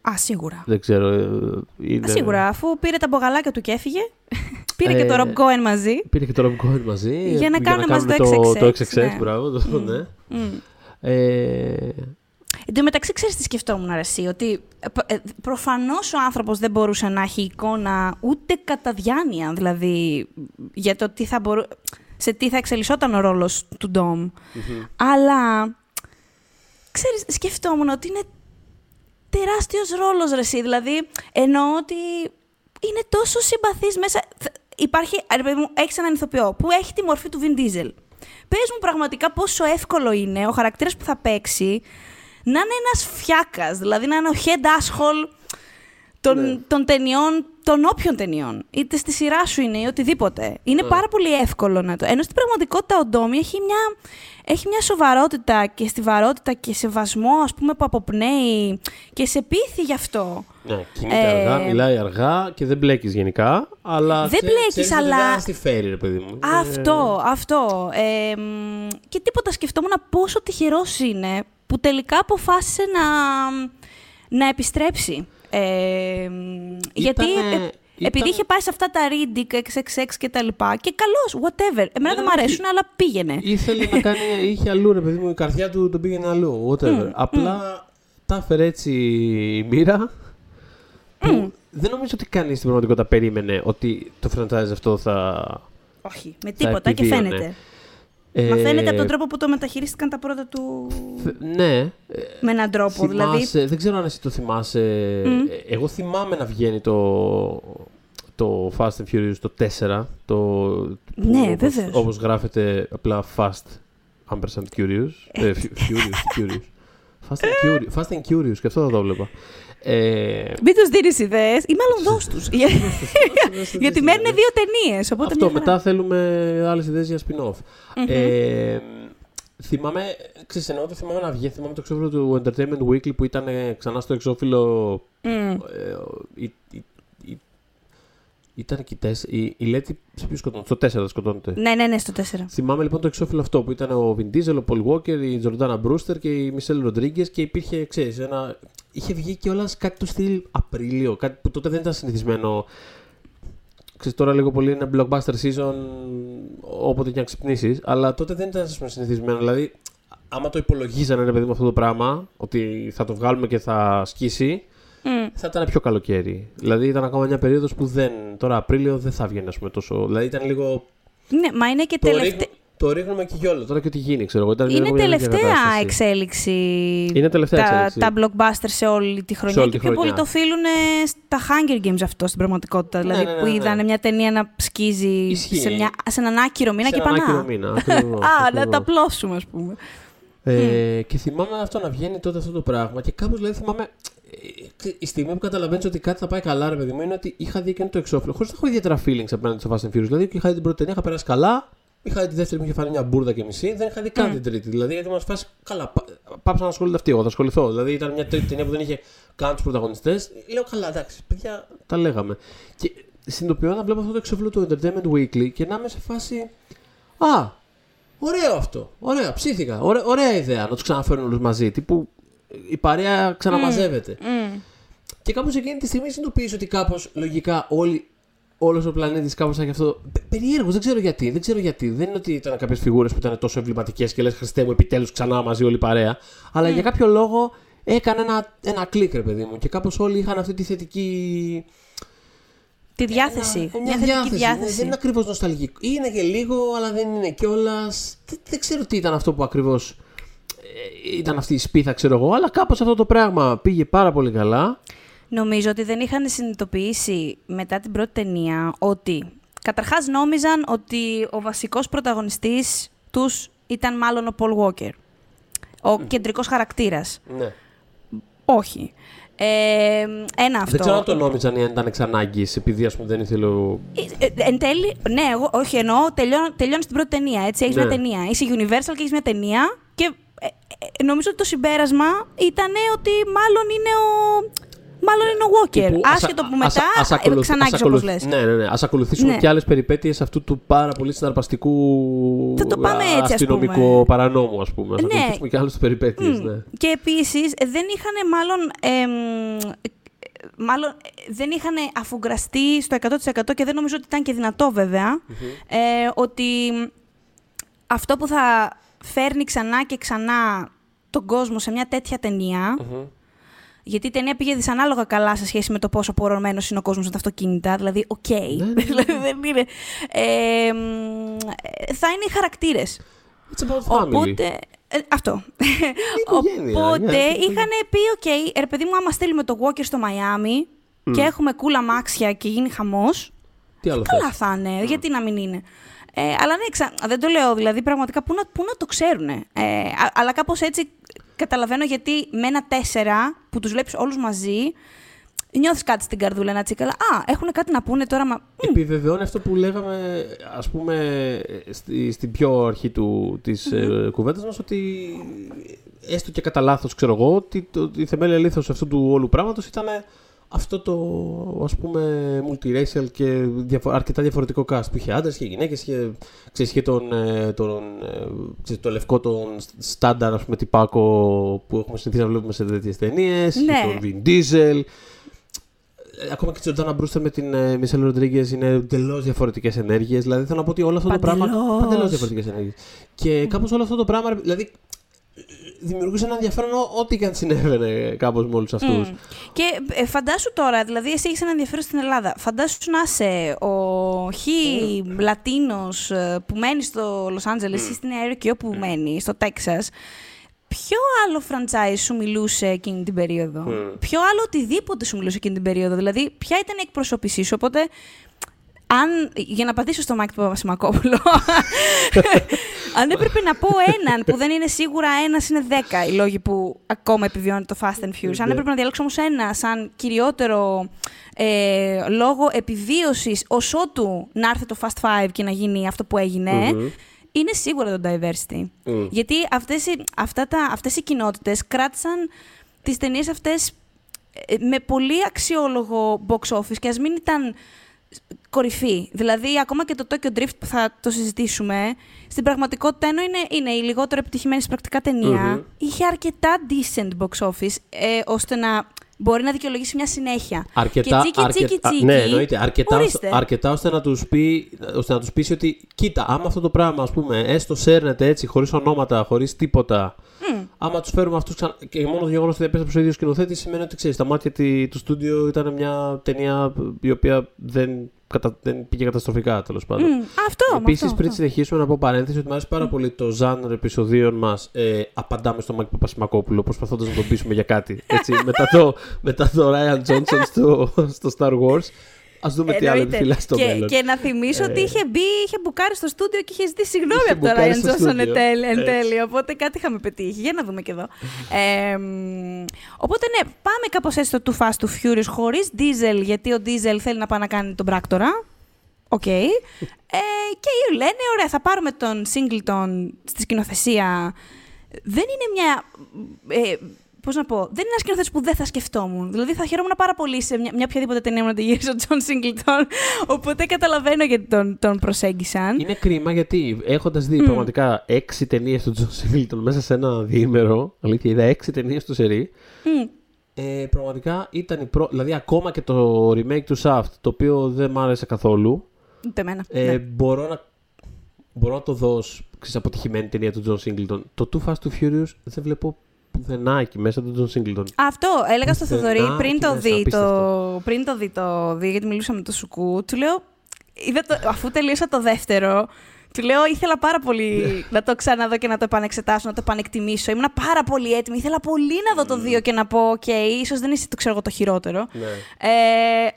Α, σίγουρα. δεν ξέρω, ε, Α, είναι... σίγουρα, αφού πήρε τα μπογαλάκια του και έφυγε. Πήρε και το Ε, Rob Cohen μαζί. Πήρε και το Rob Cohen μαζί. Για να κάνουν μαζί το το, το XXX, XXX, ναι. μπράβο. Το, ναι. Μμ. Ε, Εν τω μεταξύ, ξέρεις τι σκεφτόμουν, Αρεσί, ότι ε, προφανώς ο άνθρωπος δεν μπορούσε να έχει εικόνα ούτε κατά διάνοια, δηλαδή για το τι θα μπορού... σε τι θα εξελισσόταν ο ρόλος του Ντόμ. Αλλά ξέρεις, σκεφτόμουν ότι είναι τεράστιος ρόλος, ρε εσύ. Δηλαδή, εννοώ ότι είναι τόσο συμπαθής μέσα... Θ- Υπάρχει, ρε παιδί μου, έχεις έναν ηθοποιό που έχει τη μορφή του Vin Diesel. Πες μου πραγματικά πόσο εύκολο είναι ο χαρακτήρας που θα παίξει να είναι ένας φιάκας, δηλαδή να είναι ο head asshole των, Ναι. των ταινιών, των όποιων ταινιών. Είτε στη σειρά σου είναι ή οτιδήποτε. Είναι Ναι. πάρα πολύ εύκολο να το. Ενώ στην πραγματικότητα ο Ντόμι έχει μια, έχει μια σοβαρότητα και στιβαρότητα και σεβασμό, ας πούμε, που αποπνέει και σε πείθει γι' αυτό. ναι, κινείται Ε, αργά, μιλάει αργά και δεν μπλέκεις γενικά. Αλλά Δεν ξέρεις- μπλέκεις, ξέρεις ότι αλλά- Δεν θα στη φέρει, ρε παιδί μου. Αυτό, αυτό. Ε, μ, και τίποτα σκεφτόμουν πόσο τυχερός είναι που τελικά αποφάσισε να, να επιστρέψει. Ε, μ, γιατί ε, Ήτανε- επειδή ήταν- είχε πάει σε αυτά τα Riddick, XXX και τα λοιπά και καλώς, whatever. Εμένα δεν Ναι, μου όχι. αρέσουν, αλλά πήγαινε. Ήθελε να κάνει, είχε αλλού ρε παιδί μου, η καρδιά του τον πήγαινε αλλού, whatever. Απλά τα έφερε έτσι η μοίρα, που δεν νομίζω ότι κανείς στην πραγματικότητα περίμενε ότι το franchise αυτό θα... Όχι, με τίποτα και επιδίωνε. φαίνεται. Ε, Μα φαίνεται από τον τρόπο που το μεταχειρίστηκαν τα πρώτα του θε- Ναι, ε, με έναν τρόπο. Δηλαδή, θυμάσαι, δεν ξέρω αν εσύ το θυμάσαι, ε, εγώ θυμάμαι να βγαίνει το, το Fast and Furious το 4, το, που Ναι, όπως, βέβαιως. όπως γράφεται απλά Fast Ampersand Curious, ε, Fu- Furious, Curious. Fast and Curious, Fast and Curious, και αυτό θα το βλέπα. Ε, μην τους δίνεις ιδέες ή μάλλον δώσ' τους. Γιατί μένουν δύο ταινίες. αυτό, μετά θέλουμε άλλες ιδέες για spin-off. Ε, θυμάμαι, ξέρεις, εννοώ ότι θυμάμαι να βγει, θυμάμαι το εξώφυλλο του Entertainment Weekly που ήταν ε, ξανά στο εξώφυλλο ε, η- η- η- ήταν και οι τέσσερα. Η, η Λέτη σε ποιο σκοτώνεται. Στο 4 δεν σκοτώνεται. Ναι, ναι, ναι, στο 4. Θυμάμαι λοιπόν το εξώφυλλο αυτό που ήταν ο Vin Diesel, ο Paul Walker, η Jordana Brewster και η Michelle Rodriguez και υπήρχε, ξέρεις, ένα... Είχε βγει κιόλα κάτι του στυλ Απρίλιο, κάτι που τότε δεν ήταν συνηθισμένο. Ξέρεις, τώρα λίγο πολύ είναι blockbuster season όποτε και να ξυπνήσεις, αλλά τότε δεν ήταν ας πούμε, συνηθισμένο. Δηλαδή, άμα το υπολογίζανε ρε παιδί μου αυτό το πράγμα, ότι θα το βγάλουμε και θα σκίσει, θα ήταν πιο καλοκαίρι. Δηλαδή ήταν ακόμα μια περίοδος που δεν. Τώρα Απρίλιο δεν θα βγαίνει, ας πούμε, τόσο. Δηλαδή ήταν λίγο. Ναι, μα είναι και Το, τελευταία. ρίχνω, το ρίχνουμε και γιόλο. Τώρα και τι γίνει, ξέρω εγώ. Ήταν Είναι λίγο μια τέτοια τελευταία κατάσταση. εξέλιξη. Είναι τελευταία τα, εξέλιξη. τα blockbuster σε όλη τη χρονιά. Σε όλη και τη πιο πολύ χρονιά. το οφείλουν στα Hunger Games αυτό στην πραγματικότητα. δηλαδή ναι, ναι, που ναι. είδανε μια ταινία να σκίζει Ισχύει. σε, μια, σε έναν άκυρο μήνα Σε και έναν πανά. άκυρο μήνα, ακριβώς, Α, να ακριβώς. τα απλώσουμε, ας πούμε. Ε, Και θυμάμαι αυτό να βγαίνει τότε αυτό το πράγμα και κάπως δηλαδή θυμάμαι. ε, Η στιγμή που καταλαβαίνεις ότι κάτι θα πάει καλά, ρε παιδί μου, είναι ότι είχα δει και το εξώφυλλο. Χωρίς να έχω ιδιαίτερα feelings απέναντι στο Fast and Furious. Δηλαδή, είχα δει την πρώτη ταινία, είχα περάσει καλά. Είχα δει τη δεύτερη, μου είχε φανεί μια μπουρδα και μισή. Δεν είχα δει καν την τρίτη. Δηλαδή, γιατί μας φάσει καλά. πά- Πάψα να ασχολείται αυτή. Εγώ θα ασχοληθώ. Δηλαδή, ήταν μια τρίτη ταινία που δεν είχε καν τους πρωταγωνιστές. Λέω καλά, εντάξει, παιδιά, τα λέγαμε. Και συνειδητοποιώ να βλέπω αυτό το εξώφυλλο του Entertainment Weekly και να είμαι σε φάση. Α, Ωραίο αυτό. Ωραία, ψήθηκα. Ωραία, ωραία ιδέα να τους ξαναφέρουν όλους μαζί. Τύπου η παρέα ξαναμαζεύεται. Μμ. Και κάπως εκείνη τη στιγμή συνειδητοποιήσω ότι κάπως λογικά όλοι. Όλος ο πλανήτης κάπως θα έχει αυτό. Περίεργος, δεν ξέρω γιατί. Δεν ξέρω γιατί. Δεν είναι ότι ήταν κάποιες φιγούρες που ήταν τόσο εμβληματικές και λες Χριστέ μου, επιτέλους ξανά μαζί όλη η παρέα. Αλλά για κάποιο λόγο έκανε ένα, ένα κλικ, ρε παιδί μου. Και κάπως όλοι είχαν αυτή τη θετική. Τη διάθεση. Ένα- μια θετική ναι, διάθεση. δεν είναι ακριβώς νοσταλγικό. Είναι και λίγο, αλλά δεν είναι κιόλας. Δεν, δεν ξέρω τι ήταν αυτό που ακριβώς. ήταν αυτή η σπίθα, ξέρω εγώ. Αλλά κάπως αυτό το πράγμα πήγε πάρα πολύ καλά. Νομίζω ότι δεν είχαν συνειδητοποιήσει μετά την πρώτη ταινία ότι καταρχάς νόμιζαν ότι ο βασικός πρωταγωνιστής τους ήταν μάλλον ο Πολ Walker. Ο κεντρικός χαρακτήρας. Ναι. Όχι. Ε, ένα αυτό. Δεν ξέρω αν το νόμιζαν ή αν ήταν εξ ανάγκη, επειδή ας πούμε δεν ήθελε ο. Ε, ε, εν τέλει, ναι, εγώ, όχι εννοώ, τελειώνει, τελειώνει την πρώτη ταινία. Έτσι, έχεις Ναι. μια ταινία. Είσαι Universal και έχεις μια ταινία. Και ε, ε, νομίζω ότι το συμπέρασμα ήταν ότι μάλλον είναι ο. Μάλλον είναι ο Walker. Τύπου, ας- Άσχετο που ας- μετά ας ακολουθ- ξανά ας όπως ακολουθ- λες. Ναι, ναι, ναι. Ας ακολουθήσουμε Ναι. και άλλες περιπέτειες αυτού του πάρα πολύ συναρπαστικού Θα το πάμε έτσι, ας αστυνομικού πούμε. παρανόμου, ας πούμε. Ας Ναι. ακολουθήσουμε και άλλες περιπέτειες, Μμ. ναι. Και επίσης δεν είχαν μάλλον εμ, μάλλον ε, δεν είχαν αφουγκραστεί στο 100% και δεν νομίζω ότι ήταν και δυνατό βέβαια, ε, ότι αυτό που θα φέρνει ξανά και ξανά τον κόσμο σε μια τέτοια ταινία, γιατί η ταινία πήγε δυσανάλογα καλά σε σχέση με το πόσο πορωμένος είναι ο κόσμος με τα αυτοκίνητα. Δηλαδή, ΟΚ. Ναι, ναι, δηλαδή, δεν είναι. Ε, μ, ε, θα είναι οι χαρακτήρες. It's about family. Οπότε. ε, αυτό. οικογένεια, Οπότε ναι, είναι είχαν πει, ΟΚ, ρε παιδί μου, άμα στείλουμε το Walker στο Μαϊάμι και έχουμε κούλα μάξια και γίνει χαμός. Τι άλλο Καλά θες; θα είναι, γιατί να μην είναι. Ε, αλλά ναι, ξα... δεν το λέω, δηλαδή πραγματικά πού να, πού να το ξέρουν. Ε, α- αλλά κάπως έτσι καταλαβαίνω γιατί με ένα τέσσερα που τους βλέπεις όλους μαζί, νιώθεις κάτι στην καρδούλα ένα τσίκαλα. Α, έχουν κάτι να πούνε τώρα. Μα... Επιβεβαιώνει αυτό που λέγαμε, ας πούμε, στη, στην πιο αρχή του, της mm κουβέντας μας, ότι έστω και κατά λάθος, ξέρω εγώ, ότι το, η θεμέλια λήθος αυτού του όλου πράγματος ήταν αυτό το, ας πούμε, multiracial και διαφο- αρκετά διαφορετικό cast που είχε άντρες, είχε γυναίκες, είχε, ξέρεις, είχε τον, ε, τον, ε, ξέρεις, το λευκό, τον στάνταρ, ας πούμε, τυπάκο που έχουμε συνηθίσει να βλέπουμε σε τέτοιες ταινίες, είχε Ναι. τον Vin Diesel, ε, ακόμα και η Τζορτάνα Μπρούστερ με την ε, Μισελ Ροντρίγκε είναι εντελώς διαφορετικές ενέργειες. Δηλαδή θέλω να πω ότι όλο αυτό το πράγμα. Παντελώς. Παντελώς διαφορετικές ενέργειες. Και κάπως όλο αυτό το πράγμα. Δηλαδή δημιουργούσε ένα ενδιαφέρον ό- ό,τι και αν συνέβαινε κάπως με όλου αυτούς. Μμ. Και ε, φαντάσου τώρα, δηλαδή εσύ έχεις ένα ενδιαφέρον στην Ελλάδα. Φαντάσου να είσαι ο χ Λατίνος ε, που μένεις στο Λος Άντζελες ή στη Νέα Υόρκη όπου μένεις, στο Τέξας. Ποιο άλλο franchise σου μιλούσε εκείνη την περίοδο; Ποιο άλλο οτιδήποτε σου μιλούσε εκείνη την περίοδο; Δηλαδή, ποια ήταν η εκπροσώπησή σου; Οπότε, αν, για να πατήσω στο Μάκη του Παπασημακόπουλο, αν έπρεπε να πω έναν που δεν είναι σίγουρα ένας είναι δέκα οι λόγοι που ακόμα επιβιώνει το Fast and Furious. Αν Ναι. έπρεπε να διαλέξω όμως ένα σαν κυριότερο ε, λόγο επιβίωσης ω ότου να έρθει το Fast Five και να γίνει αυτό που έγινε, Μμμ. είναι σίγουρα το diversity. Μμ. Γιατί αυτές οι, αυτά τα, αυτές οι κοινότητες κράτησαν τις ταινίες αυτές ε, με πολύ αξιόλογο box office και ας μην ήταν κορυφή. Δηλαδή, ακόμα και το Tokyo Drift που θα το συζητήσουμε, στην πραγματικότητα, ενώ είναι, είναι η λιγότερο επιτυχημένη πρακτικά ταινία, Μμμ. είχε αρκετά decent box office, ε, ώστε να μπορεί να δικαιολογήσει μια συνέχεια. Αρκετά, και τσίκι, τσίκι, αρκετά, τσίκι, ναι, εννοείται. Αρκετά, ορίστε. αρκετά ώστε, να τους πει, ώστε να τους πείσει ότι κοίτα, άμα αυτό το πράγμα, ας πούμε, έστω σέρνεται έτσι, χωρίς ονόματα, χωρίς τίποτα, Μμ. Άμα τους φέρουμε αυτούς ξανά, και μόνο το γεγονός ότι έπαιζε ο ίδιος σκηνοθέτης σημαίνει ότι ξέρεις, στα μάτια τη- του στούντιο ήταν μια ταινία η οποία δεν, κατα, δεν πήγε καταστροφικά, τέλος πάντων. Μμ, αυτό, Επίσης, αυτό, πριν αυτό. συνεχίσουμε, να πω παρένθεση ότι μου αρέσει πάρα πολύ το ζάνρο επεισοδίων μας. Ε, απαντάμε στον Μάκη Παπασημακόπουλο, προσπαθώντας να τον πείσουμε για κάτι. Έτσι, μετά, το, μετά το Ryan Johnson στο, στο Star Wars. Α δούμε τι άλλο Εννοείται. επιφυλάσσει στο και, μέλλον. και να θυμίσω ότι Ε, είχε μπει, είχε μπουκάρει στο στούντιο και είχε ζητήσει συγγνώμη Είχε από τον μπουκάρει Ryan στο Johnson εν στούντιο. τέλει, εν Έτσι. τέλει. Οπότε κάτι είχαμε πετύχει. Για να δούμε και εδώ. Ε, μ, οπότε ναι, πάμε κάπως έτσι στο 2 Fast, 2 Furious χωρίς Diesel, γιατί ο Diesel θέλει να πάει να κάνει τον πράκτορα. ΟΚ. Ε, και οι λένε, ωραία, θα πάρουμε τον Singleton στη σκηνοθεσία. Δεν είναι μια... Ε, Πώς να πω, δεν είναι ένας σκηνοθέτης που δεν θα σκεφτόμουν. Δηλαδή θα χαιρόμουν πάρα πολύ σε μια, μια οποιαδήποτε ταινία μου να τη γυρίσει ο Τζον Σίγκλτον. Οπότε καταλαβαίνω γιατί τον, τον προσέγγισαν. Είναι κρίμα γιατί έχοντας δει πραγματικά έξι ταινίες του Τζον Σίγκλτον μέσα σε ένα διήμερο. Αλήθεια, είδα έξι ταινίες του σερί. Μμ. Ε, πραγματικά ήταν η πρώτη. Δηλαδή, ακόμα και το remake του Shaft, το οποίο δεν μ' άρεσε καθόλου. Ούτε εμένα. Ε, ναι. μπορώ, να, μπορώ να το δω ως ξέρεις, αποτυχημένη ταινία του John Singleton. Το 2 Fast 2 Furious δεν βλέπω πουθενά εκεί μέσα τον John Singleton. Αυτό έλεγα στο Πουθενά Θοδωρή πριν εκεί το, μέσα, δει, το, απίστευτο. πριν το δει το δει, γιατί μιλούσα με το Σουκού. Του λέω, είδα το, αφού τελείωσα το δεύτερο, του λέω ήθελα πάρα πολύ να το ξαναδώ και να το επανεξετάσω, να το επανεκτιμήσω. Ήμουν πάρα πολύ έτοιμη. Ήθελα πολύ να δω το δύο και να πω, ΟΚ, ίσως δεν είσαι το ξέρω εγώ το χειρότερο. Ναι. Ε,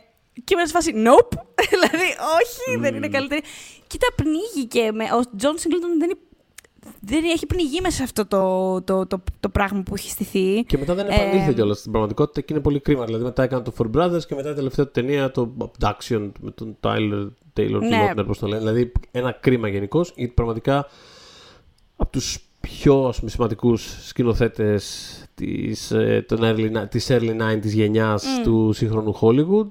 και ήμουν σε φάση, nope. δηλαδή, όχι, δεν είναι καλύτερη. Κοίτα, πνίγηκε. Με, ο Τζον Σίγκλτον δεν, είναι- δεν έχει πνιγεί μέσα σε αυτό το, το, το, το πράγμα που έχει στηθεί. Και μετά δεν επανήλθε Ε, κιόλας στην πραγματικότητα και είναι πολύ κρίμα. Δηλαδή μετά έκανε το Four Brothers και μετά η τελευταία του ταινία το Abduction με τον Tyler Taylor Ναι. Lautner, πώς το λένε. Δηλαδή ένα κρίμα γενικώς γιατί πραγματικά από τους πιο ας πούμε, σημαντικούς σκηνοθέτες της, ε, των early, ni- της early 90s γενιάς του σύγχρονου Hollywood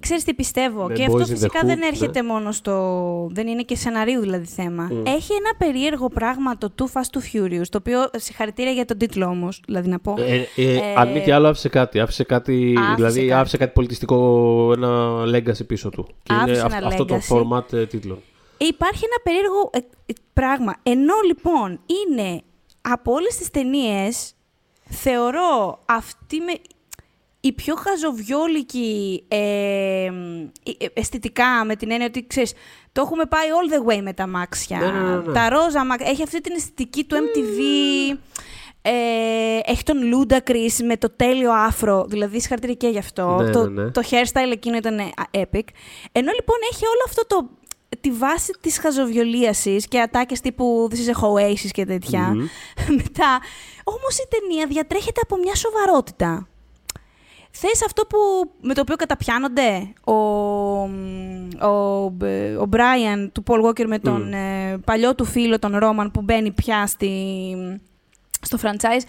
Ξέρεις τι πιστεύω; Με και Boys αυτό in the φυσικά Hood, δεν ναι. έρχεται μόνο στο... Δεν είναι και σεναρίου δηλαδή θέμα. Mm. Έχει ένα περίεργο πράγμα το Too Fast Too Furious, το οποίο συγχαρητήρια για τον τίτλο όμως, δηλαδή να πω. Ε, ε, Ε, αν μη τι άλλο, άφησε κάτι. Άφησε κάτι, Άφησε δηλαδή κάτι. άφησε κάτι πολιτιστικό, ένα legacy πίσω του. Και είναι Άφησε αυ- ένα αυτό το legacy. format ε, τίτλων. Υπάρχει ένα περίεργο ε, ε, πράγμα. Ενώ λοιπόν είναι από όλες τις ταινίες, θεωρώ αυτή με, η πιο χαζοβιόλικη ε, ε, ε, αισθητικά με την έννοια ότι ξέρεις, το έχουμε πάει all the way με τα μάξια. Ναι, ναι, ναι, ναι. Τα ρόζα μάξια. Έχει αυτή την αισθητική του MTV. Ε, έχει τον Ludacris με το τέλειο άφρο, δηλαδή συγχαρητήρια και γι' αυτό. Ναι, το, ναι, ναι. το hairstyle εκείνο ήταν ε, epic. Ενώ λοιπόν έχει όλο αυτό το, τη βάση της χαζοβιολίασης και ατάκες τύπου This is a Oasis και τέτοια. Μμμ. Μετά, όμως η ταινία διατρέχεται από μια σοβαρότητα. Θες αυτό που, με το οποίο καταπιάνονται ο, ο, ο Brian του Paul Walker με τον Μμ. ε, παλιό του φίλο τον Ρόμαν που μπαίνει πια στη, στο franchise.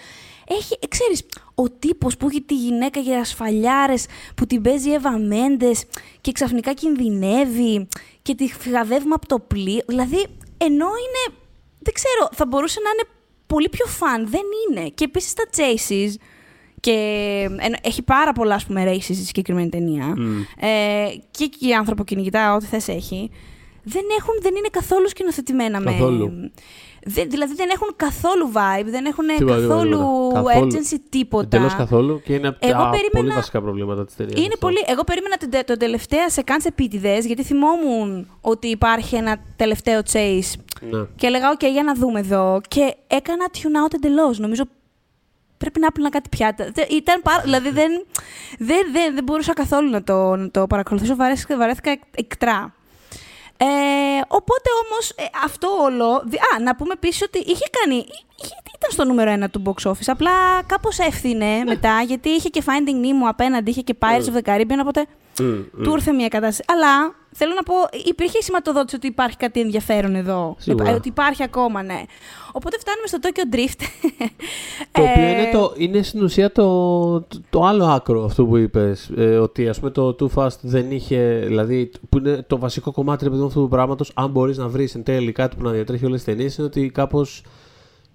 Έχει, ε, ξέρεις, ο τύπος που έχει τη γυναίκα για ασφαλιάρες, που την παίζει η Εύα Μέντες και ξαφνικά κινδυνεύει και τη φυγαδεύουμε από το πλοίο. Δηλαδή, ενώ είναι, δεν ξέρω, θα μπορούσε να είναι πολύ πιο φαν. Δεν είναι. Και επίσης τα chases, και ενώ έχει πάρα πολλά, ας πούμε, races η συγκεκριμένη ταινία. Μμ. Ε, και, και η άνθρωπο κυνηγητά, ό,τι θες έχει. Δεν, έχουν, δεν είναι καθόλου σκηνοθετημένα Καθόλου. με... Δεν, δηλαδή δεν έχουν καθόλου vibe, δεν έχουν Τίποτα, τίποτα, καθόλου τίποτα. Καθόλου. urgency, τίποτα. Εντελώς καθόλου και είναι από Εγώ τα περίμενα- πολύ βασικά προβλήματα της ταινίας. Είναι πολύ. Εγώ περίμενα την, τε- τον τελευταία σε κάντσε επίτηδες, γιατί θυμόμουν ότι υπάρχει ένα τελευταίο chase. Ναι. Και έλεγα, OK, για να δούμε εδώ. Και έκανα tune out εντελώς. Νομίζω πρέπει να έπαιρνα κάτι πιάτα. Τε- Ήταν πάρα, δηλαδή δεν, δεν, δεν, δεν μπορούσα καθόλου να το, να το παρακολουθήσω. Βαρέθηκα, βαρέθηκα εκ- εκτρά. Ε, οπότε όμως ε, αυτό όλο... δι- Α, να πούμε επίσης ότι είχε κάνει... Είχε, ήταν στο νούμερο ένα του box office. Απλά κάπως έφθινε μετά, γιατί είχε και Finding Nemo απέναντι, είχε και Pirates of the Caribbean, οπότε Μμ, μμ. του ήρθε μια κατάσταση. Αλλά θέλω να πω, υπήρχε η σηματοδότηση ότι υπάρχει κάτι ενδιαφέρον εδώ. Σίγουρα. Ε, Ότι υπάρχει ακόμα, ναι. Οπότε φτάνουμε στο Tokyo Drift. Το οποίο Ε, είναι, το, είναι στην ουσία το, το, το άλλο άκρο αυτό που είπες. Ε, ότι ας πούμε το Too Fast δεν είχε, δηλαδή που είναι το βασικό κομμάτι ρε παιδί μου, αυτού του πράγματος, αν μπορείς να βρεις εν τέλει κάτι που να διατρέχει όλες τις ταινίες, είναι ότι κάπως,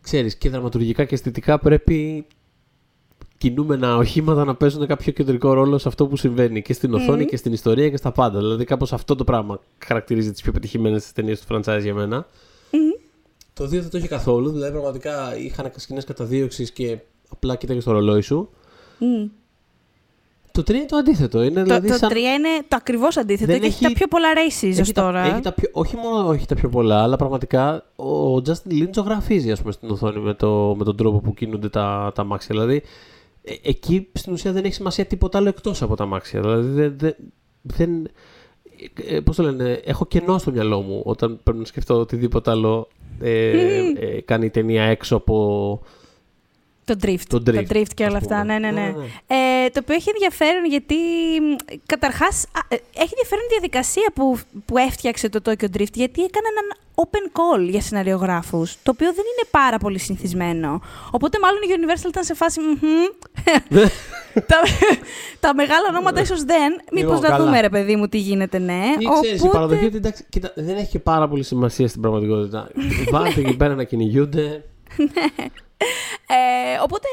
ξέρεις, και δραματουργικά και αισθητικά πρέπει κινούμενα οχήματα να παίζουν κάποιο κεντρικό ρόλο σε αυτό που συμβαίνει και στην οθόνη και στην ιστορία και στα πάντα. Δηλαδή κάπως αυτό το πράγμα χαρακτηρίζει τις πιο πετυχημένες ταινίες του franchise για μένα. Το 2 δεν το είχε καθόλου. Δηλαδή, πραγματικά είχαν σκηνές καταδίωξης και απλά κοίταγες στο ρολόι σου. μμ. Το 3 είναι το αντίθετο. Είναι Το, δηλαδή το σαν... 3 είναι το ακριβώς αντίθετο Δεν και έχει... έχει- τα πιο πολλά races ως έχει τα, τώρα. έχει τα πιο, όχι μόνο όχι τα πιο πολλά, αλλά πραγματικά ο Justin Lin ζωγραφίζει ας πούμε, στην οθόνη με, το, με τον τρόπο που κινούνται τα, τα μάξια. Δηλαδή, ε, εκεί στην ουσία δεν έχει σημασία τίποτα άλλο εκτός από τα μάξια. Δηλαδή, δεν. δεν, δεν ε, πώς το λένε, έχω κενό στο μυαλό μου όταν πρέπει να σκεφτώ οτιδήποτε άλλο ε, ε, κάνει η ταινία έξω από Το drift. Το drift, και όλα ας αυτά. πούμε. Ναι, ναι, ναι. Ναι, ναι. Ε, το οποίο έχει ενδιαφέρον γιατί καταρχάς έχει ενδιαφέρον η διαδικασία που, που έφτιαξε το Tokyo Drift γιατί έκανε έναν open call για σεναριογράφους, το οποίο δεν είναι πάρα πολύ συνηθισμένο. Οπότε μάλλον η Universal ήταν σε φάση «Μμμ, τα, τα μεγάλα ονόματα ίσως δεν. Μήπως Λοιπόν, να καλά. δούμε ρε παιδί μου τι γίνεται, ναι. Ή ξέρεις, η παραδοχή ότι εντάξει, κοίτα, δεν έχει και πάρα πολύ σημασία στην πραγματικότητα. Βάλτε εκεί πέρα να κυνηγούνται. Ε, οπότε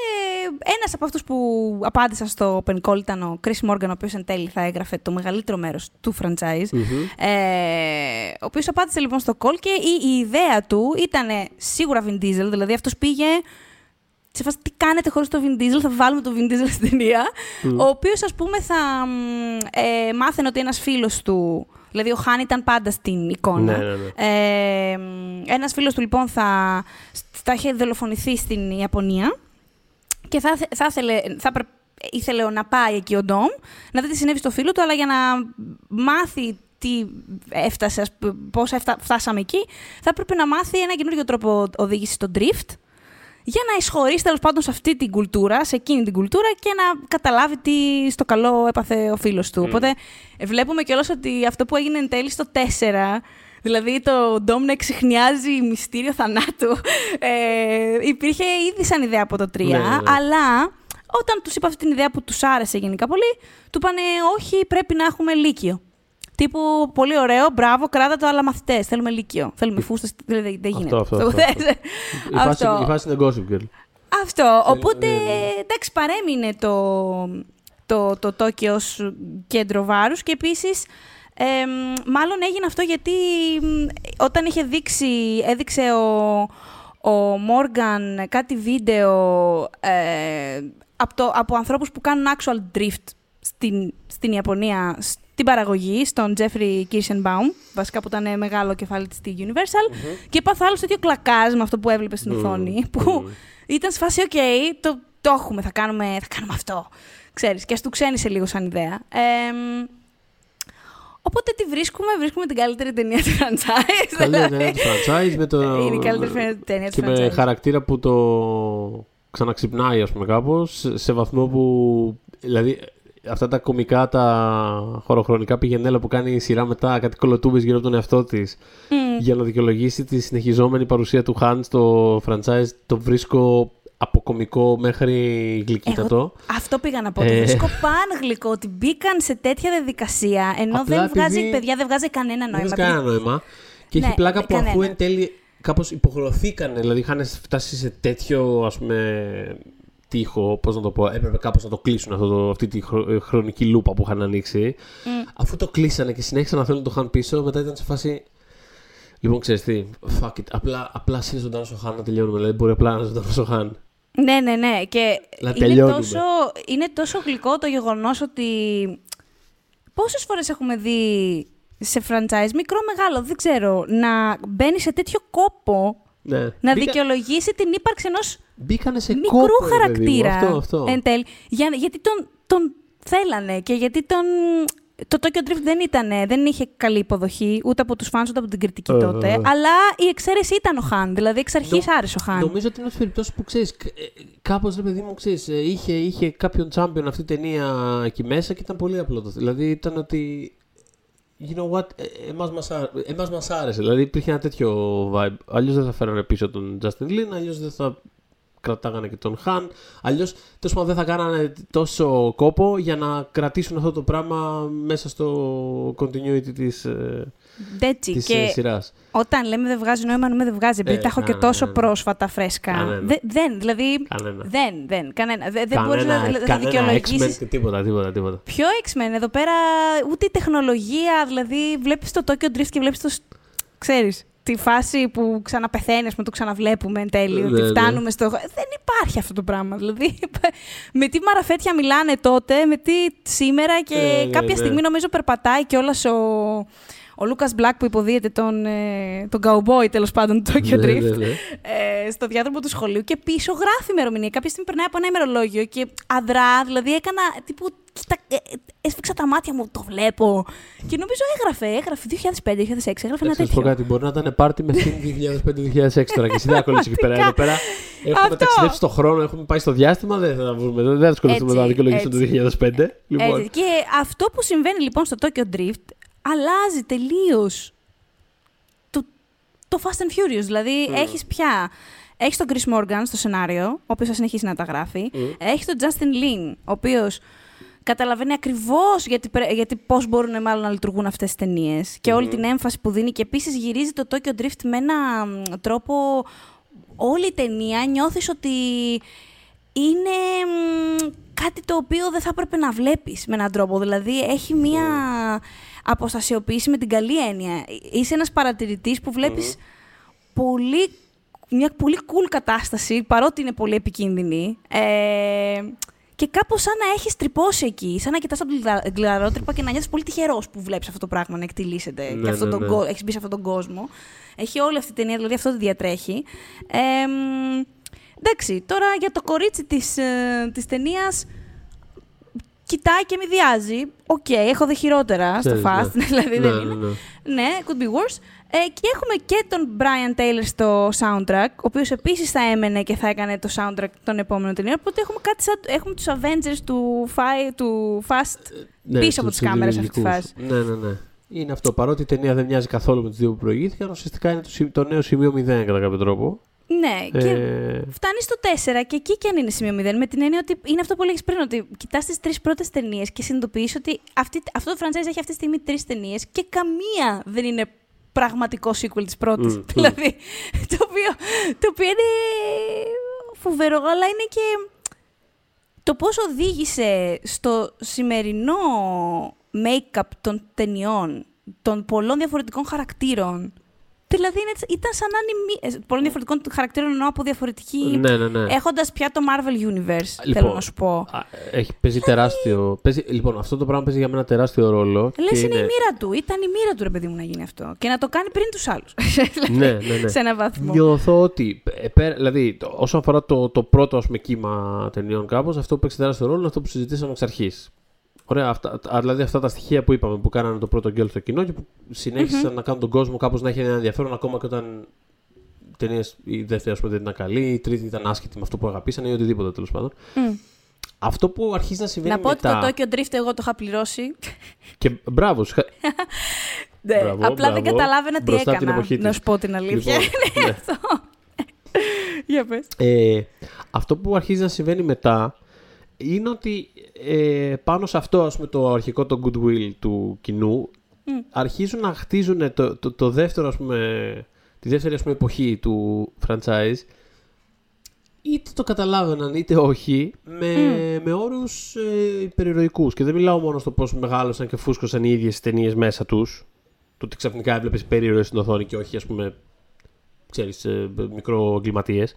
ένας από αυτούς που απάντησαν στο Open Call ήταν ο Chris Morgan, ο οποίος εν τέλει θα έγραφε το μεγαλύτερο μέρος του franchise. Μμμ. Ε, ο οποίος απάντησε λοιπόν στο call και η, η ιδέα του ήταν σίγουρα Vin Diesel, δηλαδή αυτός πήγε. Σε φάση τι κάνετε χωρίς το Vin Diesel, θα βάλουμε το Vin Diesel στην ταινία. Ο οποίος ας πούμε θα μ, ε, μάθαινε ότι ένας φίλος του, δηλαδή ο Χάν ήταν πάντα στην εικόνα. Ναι, ναι, ναι. Ε, μ, ένας φίλος του λοιπόν θα, θα είχε δολοφονηθεί στην Ιαπωνία και θα, θε- θα ήθελε, θα πρε- ήθελε να πάει εκεί ο Ντόμ, να δει τι συνέβη στο φίλο του, αλλά για να μάθει τι έφτασε, ας π- πώς έφτα- φτάσαμε εκεί, θα έπρεπε να μάθει ένα καινούριο τρόπο οδήγηση στο drift, για να εισχωρήσει τέλος πάντων σε αυτή την κουλτούρα, σε εκείνη την κουλτούρα και να καταλάβει τι στο καλό έπαθε ο φίλος του. Οπότε ε, βλέπουμε κιόλας ότι αυτό που έγινε εν τέλει στο 4, δηλαδή το Ντόμ να εξηχνιάζει μυστήριο θανάτου, ε, υπήρχε ήδη σαν ιδέα από το 3, Ναι, ναι, ναι. αλλά Όταν τους είπα αυτή την ιδέα που τους άρεσε γενικά πολύ, του είπανε όχι, πρέπει να έχουμε λύκειο. Τύπου πολύ ωραίο, μπράβο, κράτα το, αλλά μαθητές. Θέλουμε λύκειο. Θέλουμε φούστα. Δηλαδή δεν γίνεται. Αυτό, αυτό, αυτό. Η φάση, η φάση είναι gossip girl. Αυτό. Οπότε, εντάξει, παρέμεινε το, το, το Τόκιο ως κέντρο βάρους και επίσης ε, μάλλον έγινε αυτό γιατί όταν είχε δείξει, έδειξε ο, ο Μόργαν κάτι βίντεο ε, από, το, από ανθρώπους που κάνουν actual drift στην, στην Ιαπωνία, στην παραγωγή, στον Jeffrey Kirschenbaum, βασικά που ήταν μεγάλο κεφάλι της στη Universal, mm-hmm. και έπαθε άλλο τέτοιο πλακάζ με αυτό που έβλεπε στην mm-hmm. οθόνη, που ήταν σε φάση, ΟΚ, okay, το, το έχουμε, θα κάνουμε, θα κάνουμε αυτό. Ξέρεις, και ας του ξένησε λίγο σαν ιδέα. Ε, Οπότε τι βρίσκουμε, βρίσκουμε την καλύτερη ταινία του franchise. Καλύτερη ταινία του franchise με το... Είναι η καλύτερη ταινία του franchise. Και με χαρακτήρα που το ξαναξυπνάει, ας πούμε, κάπως, σε βαθμό που... Δηλαδή, αυτά τα κομικά, τα χωροχρονικά πηγενέλα που κάνει η σειρά μετά, κάτι κολοτούμπες γύρω από τον εαυτό της, mm. για να δικαιολογήσει τη συνεχιζόμενη παρουσία του Χάν στο franchise, το βρίσκω από κομικό μέχρι γλυκύτατο. Εγώ, αυτό πήγα να πω. Ε... Το βρίσκω παν γλυκό ότι μπήκαν σε τέτοια διαδικασία ενώ Απλά δεν βγάζει, επειδή... παιδιά, δεν βγάζει κανένα νόημα. Δεν βγάζει κανένα νόημα. Και ναι, έχει πλάκα που αφού εν τέλει κάπως υποχρεωθήκαν, δηλαδή είχαν φτάσει σε τέτοιο ας πούμε τείχο, πώς να το πω, έπρεπε κάπως να το κλείσουν αυτό το, αυτή τη ε, χρονική λούπα που είχαν ανοίξει. Mm. Αφού το κλείσανε και συνέχισαν να θέλουν το χαν πίσω, μετά ήταν σε φάση Λοιπόν, ξέρεις τι, fuck it. Απλά, απλά είναι ζωντανός ο Χάν να τελειώνουμε. Δηλαδή, μπορεί απλά να είναι ζωντανός ο Χάν. Ναι, ναι, ναι. Και είναι τόσο, είναι τόσο γλυκό το γεγονός ότι πόσες φορές έχουμε δει σε franchise, μικρό μεγάλο, δεν ξέρω, να μπαίνει σε τέτοιο κόπο ναι. να Μπήκα... δικαιολογήσει την ύπαρξη ενός μικρού κόπο, χαρακτήρα. Αυτό, αυτό. Εν τέλει, για, γιατί τον, τον θέλανε και γιατί τον το Tokyo Drift δεν, ήταν, δεν είχε καλή υποδοχή ούτε από τους φάνου ούτε από την κριτική uh, τότε. Αλλά η εξαίρεση ήταν ο Χάν. Δηλαδή εξ αρχής Νο, άρεσε ο Χάν. Νομίζω ότι είναι ένας περιπτώσεις που ξέρεις. Ε, Κάπως ρε παιδί μου, ξέρεις, ε, είχε, είχε κάποιον champion αυτή η ταινία εκεί μέσα και ήταν πολύ απλό. Δηλαδή ήταν ότι. You know what, ε, εμάς μας, εμάς μας άρεσε. Δηλαδή υπήρχε ένα τέτοιο vibe. Αλλιώς δεν θα φέρανε πίσω τον Justin Lin, αλλιώς δεν θα κρατάγανε και τον Χαν. Αλλιώς, τέλος πάντων, δεν θα κάνανε τόσο κόπο για να κρατήσουν αυτό το πράγμα μέσα στο continuity της της και ε, σειράς. Όταν λέμε δεν βγάζει νόημα, νομίζουμε δεν βγάζει. Επειδή ε, τα έχω και τόσο ναι. πρόσφατα φρέσκα. Δε, δεν, δηλαδή. Κανένα. Δεν, δεν. Κανένα. Δεν, δεν μπορείς να, να δικαιολογήσεις. Τίποτα, τίποτα, τίποτα. Ποιο X-Men, εδώ πέρα ούτε η τεχνολογία. Δηλαδή, βλέπεις το Tokyo Drift και βλέπεις το. Ξέρεις τη φάση που ξαναπεθαίνει, με το ξαναβλέπουμε εν τέλει, ότι ναι, ναι. φτάνουμε στο... Δεν υπάρχει αυτό το πράγμα. Δηλαδή, με τι μαραφέτια μιλάνε τότε, με τι σήμερα και ναι, κάποια στιγμή νομίζω περπατάει κιόλας ο, ο Λούκας Μπλακ που υποδίεται τον, ε, τον cowboy τέλος πάντων του Tokyo Drift ε, στο διάδρομο του σχολείου και πίσω γράφει ημερομηνία. Κάποια στιγμή περνάει από ένα ημερολόγιο και αδρά, δηλαδή έκανα τύπου κοίτα, ε, ε, έσφιξα τα μάτια μου, το βλέπω. Και νομίζω έγραφε, έγραφε 2005-2006, έγραφε ένα τέτοιο. πω κάτι, μπορεί να ήταν πάρτι με 2005-2006 τώρα και εσύ δεν ακολουθείς εκεί πέρα. Εδώ πέρα έχουμε ταξιδέψει στον χρόνο, έχουμε πάει στο διάστημα, δεν θα βρούμε, δεν θα ασχοληθούμε να δικαιολογήσουμε το 2005. Λοιπόν. Και αυτό που συμβαίνει λοιπόν στο Tokyo Drift αλλάζει τελείως το, το Fast and Furious. Δηλαδή mm. έχεις πια έχεις τον Chris Morgan στο σενάριο, ο οποίος θα συνεχίσει να τα γράφει. Mm. Έχεις τον Justin Lin, ο οποίος καταλαβαίνει ακριβώς γιατί, γιατί πώς μπορούν μάλλον να λειτουργούν αυτές τι ταινίες και όλη την έμφαση που δίνει. Και επίσης γυρίζει το Tokyo Drift με ένα τρόπο. Όλη η ταινία νιώθεις ότι είναι κάτι το οποίο δεν θα έπρεπε να βλέπεις με έναν τρόπο. Δηλαδή έχει μία αποστασιοποίηση με την καλή έννοια. Είσαι ένας παρατηρητής που βλέπεις πολύ, μια πολύ cool κατάσταση, παρότι είναι πολύ επικίνδυνη. Ε, και κάπως σαν να έχεις τρυπώσει εκεί, σαν να κοιτάς από την γλαρότρυπα και να νιώθεις πολύ τυχερός που βλέπεις αυτό το πράγμα να εκτιλήσεται ναι, και ναι, ναι. έχεις μπει σε αυτόν τον κόσμο. Έχει όλη αυτή την ταινία, δηλαδή αυτό τη διατρέχει. Ε, εντάξει, τώρα για το κορίτσι της, ε, της ταινίας κοιτάει και μειδιάζει. OK, okay, έχω δει χειρότερα στο Fast, δηλαδή δεν είναι. Ναι, could be worse. Ε, και έχουμε και τον Brian Tyler στο soundtrack, ο οποίος επίσης θα έμενε και θα έκανε το soundtrack των επόμενων ταινιών. Οπότε έχουμε, κάτι σαν, έχουμε τους Avengers του, Fi, του Fast ναι, πίσω από τις κάμερες αυτή τη φάση. Ναι, ναι, ναι. Είναι αυτό. Παρότι η ταινία δεν μοιάζει καθόλου με τι δύο που προηγήθηκαν, ουσιαστικά είναι το, το νέο σημείο 0 κατά κάποιο τρόπο. Ναι, και Ε, φτάνεις στο 4 και εκεί και αν είναι σημείο 0. Με την έννοια ότι είναι αυτό που λέγεις πριν, ότι κοιτάς τις τρεις πρώτες ταινίες και συνειδητοποιείς ότι αυτή, αυτό το franchise έχει αυτή τη στιγμή τρεις ταινίες και καμία δεν είναι πραγματικό sequel της πρώτης. Μμ, μμ. δηλαδή, το οποίο, το οποίο είναι φοβερό, αλλά είναι και το πώς οδήγησε στο σημερινό make-up των ταινιών, των πολλών διαφορετικών χαρακτήρων. Δηλαδή είναι, έτσι- ήταν σαν να είναι. μη- ε, Πολλών διαφορετικών χαρακτήρων εννοώ από διαφορετική. ναι, ναι, ναι. Έχοντας πια το Marvel Universe, Λοιπόν, θέλω να σου πω. Α, Έχει, παίζει τεράστιο. Παίζει, λοιπόν, αυτό το πράγμα παίζει για μένα τεράστιο ρόλο. Λες, και είναι η μοίρα του. Ήταν η μοίρα του, ρε παιδί μου, να γίνει αυτό. Και να το κάνει πριν τους άλλους. Ναι, ναι, ναι. Σε ένα βαθμό. Νιώθω ότι, ε, πέρα- δηλαδή, το- όσον αφορά το, το πρώτο ας πούμε, κύμα ταινιών κάπως, αυτό που παίξει τεράστιο ρόλο είναι αυτό που συζητήσαμε εξ αρχής. Ωραία, αυτά, α, δηλαδή αυτά τα στοιχεία που είπαμε που κάνανε το πρώτο γκέλ στο κοινό και που συνεχισαν να κάνουν τον κόσμο κάπως να έχει ένα ενδιαφέρον ακόμα και όταν ταινίες, η δεύτερη ας πούμε, δεν ήταν καλή, η τρίτη ήταν άσχετη με αυτό που αγαπήσανε ή οτιδήποτε τέλος πάντων. Μμ. Αυτό που αρχίζει να συμβαίνει Να πω ότι μετά... το Tokyo Drift εγώ το είχα πληρώσει. Και μπράβο, σου χα- Ναι, Μπράβο, απλά δεν μπράβο. καταλάβαινα τι Μπροστά από την έκανα. εποχή της. Να σου πω την αλήθεια. Λοιπόν, ναι. Για πες. Ε, αυτό που αρχίζει να συμβαίνει μετά είναι ότι ε, πάνω σε αυτό ας πούμε, το αρχικό το goodwill του κοινού αρχίζουν να χτίζουν το, το, το δεύτερο ας πούμε, τη δεύτερη ας πούμε, εποχή του franchise. Είτε το καταλάβαιναν είτε όχι με, με όρους ε, υπερηρωικούς. Και δεν μιλάω μόνο στο πώς μεγάλωσαν και φούσκωσαν οι ίδιες ταινίες μέσα τους. Το ότι ξαφνικά έβλεπες υπερηρωές στην οθόνη και όχι ας πούμε ξέρεις, ε, μικρό εγκληματίες.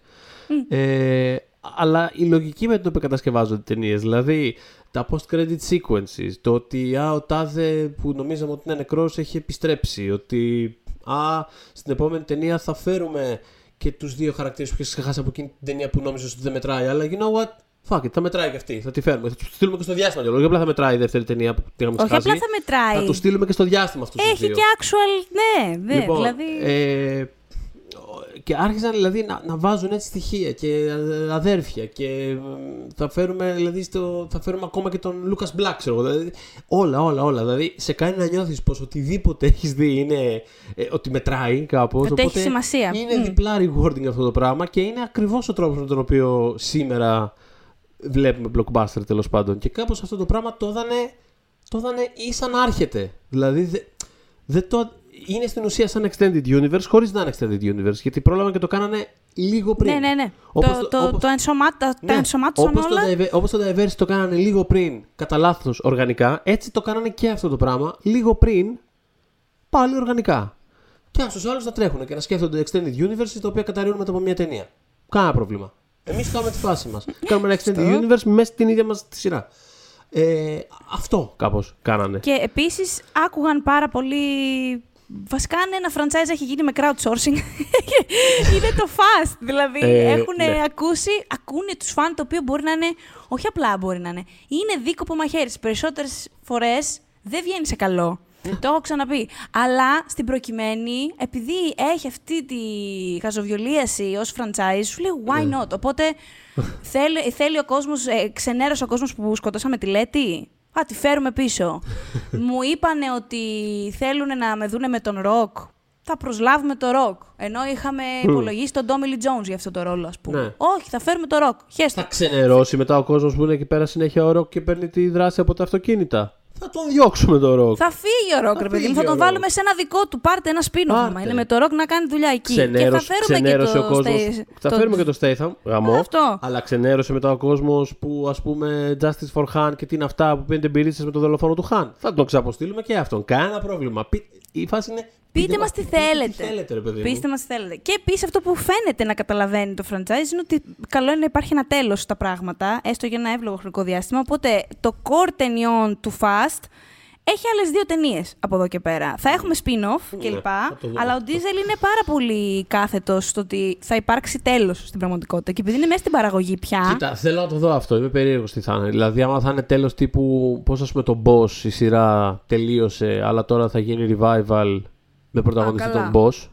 Ε, αλλά η λογική με την οποία κατασκευάζονται οι ταινίες, δηλαδή τα post-credit sequences, το ότι α, ο τάδε που νομίζαμε ότι είναι νεκρός έχει επιστρέψει, ότι α, στην επόμενη ταινία θα φέρουμε και τους δύο χαρακτήρες που έχεις ξεχάσει από εκείνη την ταινία που νόμιζες ότι δεν μετράει, αλλά you know what, fuck it, θα μετράει και αυτή, θα τη φέρουμε, θα τους στείλουμε και στο διάστημα, και απλά θα μετράει η δεύτερη ταινία που την είχαμε Όχι ξεχάσει. απλά θα μετράει. Θα τους στείλουμε και στο διάστημα αυτούς τους Έχει δύο. και actual. Ναι, ναι. Λοιπόν, δηλαδή. ε, και άρχισαν δηλαδή να, να βάζουν έτσι στοιχεία και ε, αδέρφια και ε, θα φέρουμε, δηλαδή, στο, θα φέρουμε ακόμα και τον Λούκας Μπλακ, ξέρω εγώ. Δηλαδή, όλα, όλα, όλα. Δηλαδή, σε κάνει να νιώθεις πως οτιδήποτε έχεις δει είναι ε, ότι μετράει κάπως. Ότι έχει οπότε σημασία. Είναι Μμ. διπλά rewarding αυτό το πράγμα και είναι ακριβώς ο τρόπος με τον οποίο σήμερα βλέπουμε blockbuster τέλος πάντων. Και κάπως αυτό το πράγμα το έδανε, το έδανε ή σαν να άρχεται. Δηλαδή δε, δεν το, είναι στην ουσία σαν extended universe χωρίς να είναι extended universe γιατί πρόλαβαν και το κάνανε λίγο πριν. Ναι, ναι, ναι. Όπως το, το- το, όπως- το ενσωμά- τα, τα Ναι, ενσωμάτωσαν όπως όλα. Το, diver- όπως το Diversity το κάνανε λίγο πριν, κατά λάθος οργανικά, έτσι το κάνανε και αυτό το πράγμα, λίγο πριν, πάλι οργανικά. Και α του άλλου να τρέχουν και να σκέφτονται Extended Universe, τα οποία καταρρύουν μετά από μια ταινία. Κάνα πρόβλημα. Εμείς κάνουμε τη φάση μας. κάνουμε ένα Extended Universe μέσα στην ίδια μας τη σειρά. Ε, αυτό κάπως κάνανε. Και επίσης άκουγαν πάρα πολύ. Βασικά, αν ένα franchise έχει γίνει με crowdsourcing, είναι το fast. Δηλαδή, Ε, έχουν ναι. ακούσει, ακούνε τους φαν, το οποίο μπορεί να είναι. Όχι απλά μπορεί να είναι. Είναι δίκοπο μαχαίρις. Τι περισσότερες φορές δεν βγαίνει σε καλό. Το έχω ξαναπεί. Αλλά στην προκειμένη, επειδή έχει αυτή τη χαζοβιολίαση ως franchise, σου λέει why not; Οπότε θέλει, θέλει ο κόσμος, ε, ξενέρωσε ο κόσμος που σκοτώσαμε τη Letty; Α, τη φέρουμε πίσω. Μου είπανε ότι θέλουν να με δούνε με τον ροκ. Θα προσλάβουμε το ροκ. Ενώ είχαμε υπολογίσει τον Tommy Lee Jones για αυτό το ρόλο, ας πούμε. Ναι. Όχι, θα φέρουμε το ροκ. Χέστο. Θα ξενερώσει μετά ο κόσμος που είναι εκεί πέρα συνέχεια ο ροκ και παίρνει τη δράση από τα αυτοκίνητα. Θα τον διώξουμε το ροκ. Θα φύγει ο ροκ, Θα ρε παιδί μου. φύγει Θα ο τον Rock. βάλουμε σε ένα δικό του. Πάρτε ένα spin-off. Πάρτε. Είναι με το ροκ να κάνει δουλειά εκεί. Ξενέρωσε, και θα φέρουμε και ξενέρωσε το ο κόσμος. Stay- Θα το- φέρουμε και το Statham, γαμό. Αυτό. Αλλά ξενέρωσε μετά ο κόσμος που ας πούμε Justice for Han και τι είναι αυτά που πίνετε μπυρίτσε με το δολοφόνο του Han. Θα τον ξαποστείλουμε και αυτόν. Κανένα πρόβλημα. Πεί- Η φάση είναι. Πείτε μας τι θέλετε. Τι θέλετε, ρε παιδί. μου. Πείστε μας τι θέλετε. Και επίσης αυτό που φαίνεται να καταλαβαίνει το franchise είναι ότι καλό είναι να υπάρχει ένα τέλος στα πράγματα, έστω για ένα εύλογο χρονικό διάστημα. Οπότε το core ταινιών του Fast έχει άλλες δύο ταινίες από εδώ και πέρα. Θα έχουμε spin-off Ναι, κλπ. θα το δούμε αλλά ο αυτό. Diesel είναι πάρα πολύ κάθετος στο ότι θα υπάρξει τέλος στην πραγματικότητα. Και επειδή είναι μέσα στην παραγωγή πια. Κοίτα, θέλω να το δω αυτό. Είμαι περίεργος τι θα είναι. Δηλαδή, άμα θα είναι τέλος τύπου. Πώς α πούμε το Boss η σειρά τελείωσε, αλλά τώρα θα γίνει revival με πρωταγωνιστή καλά. τον Boss.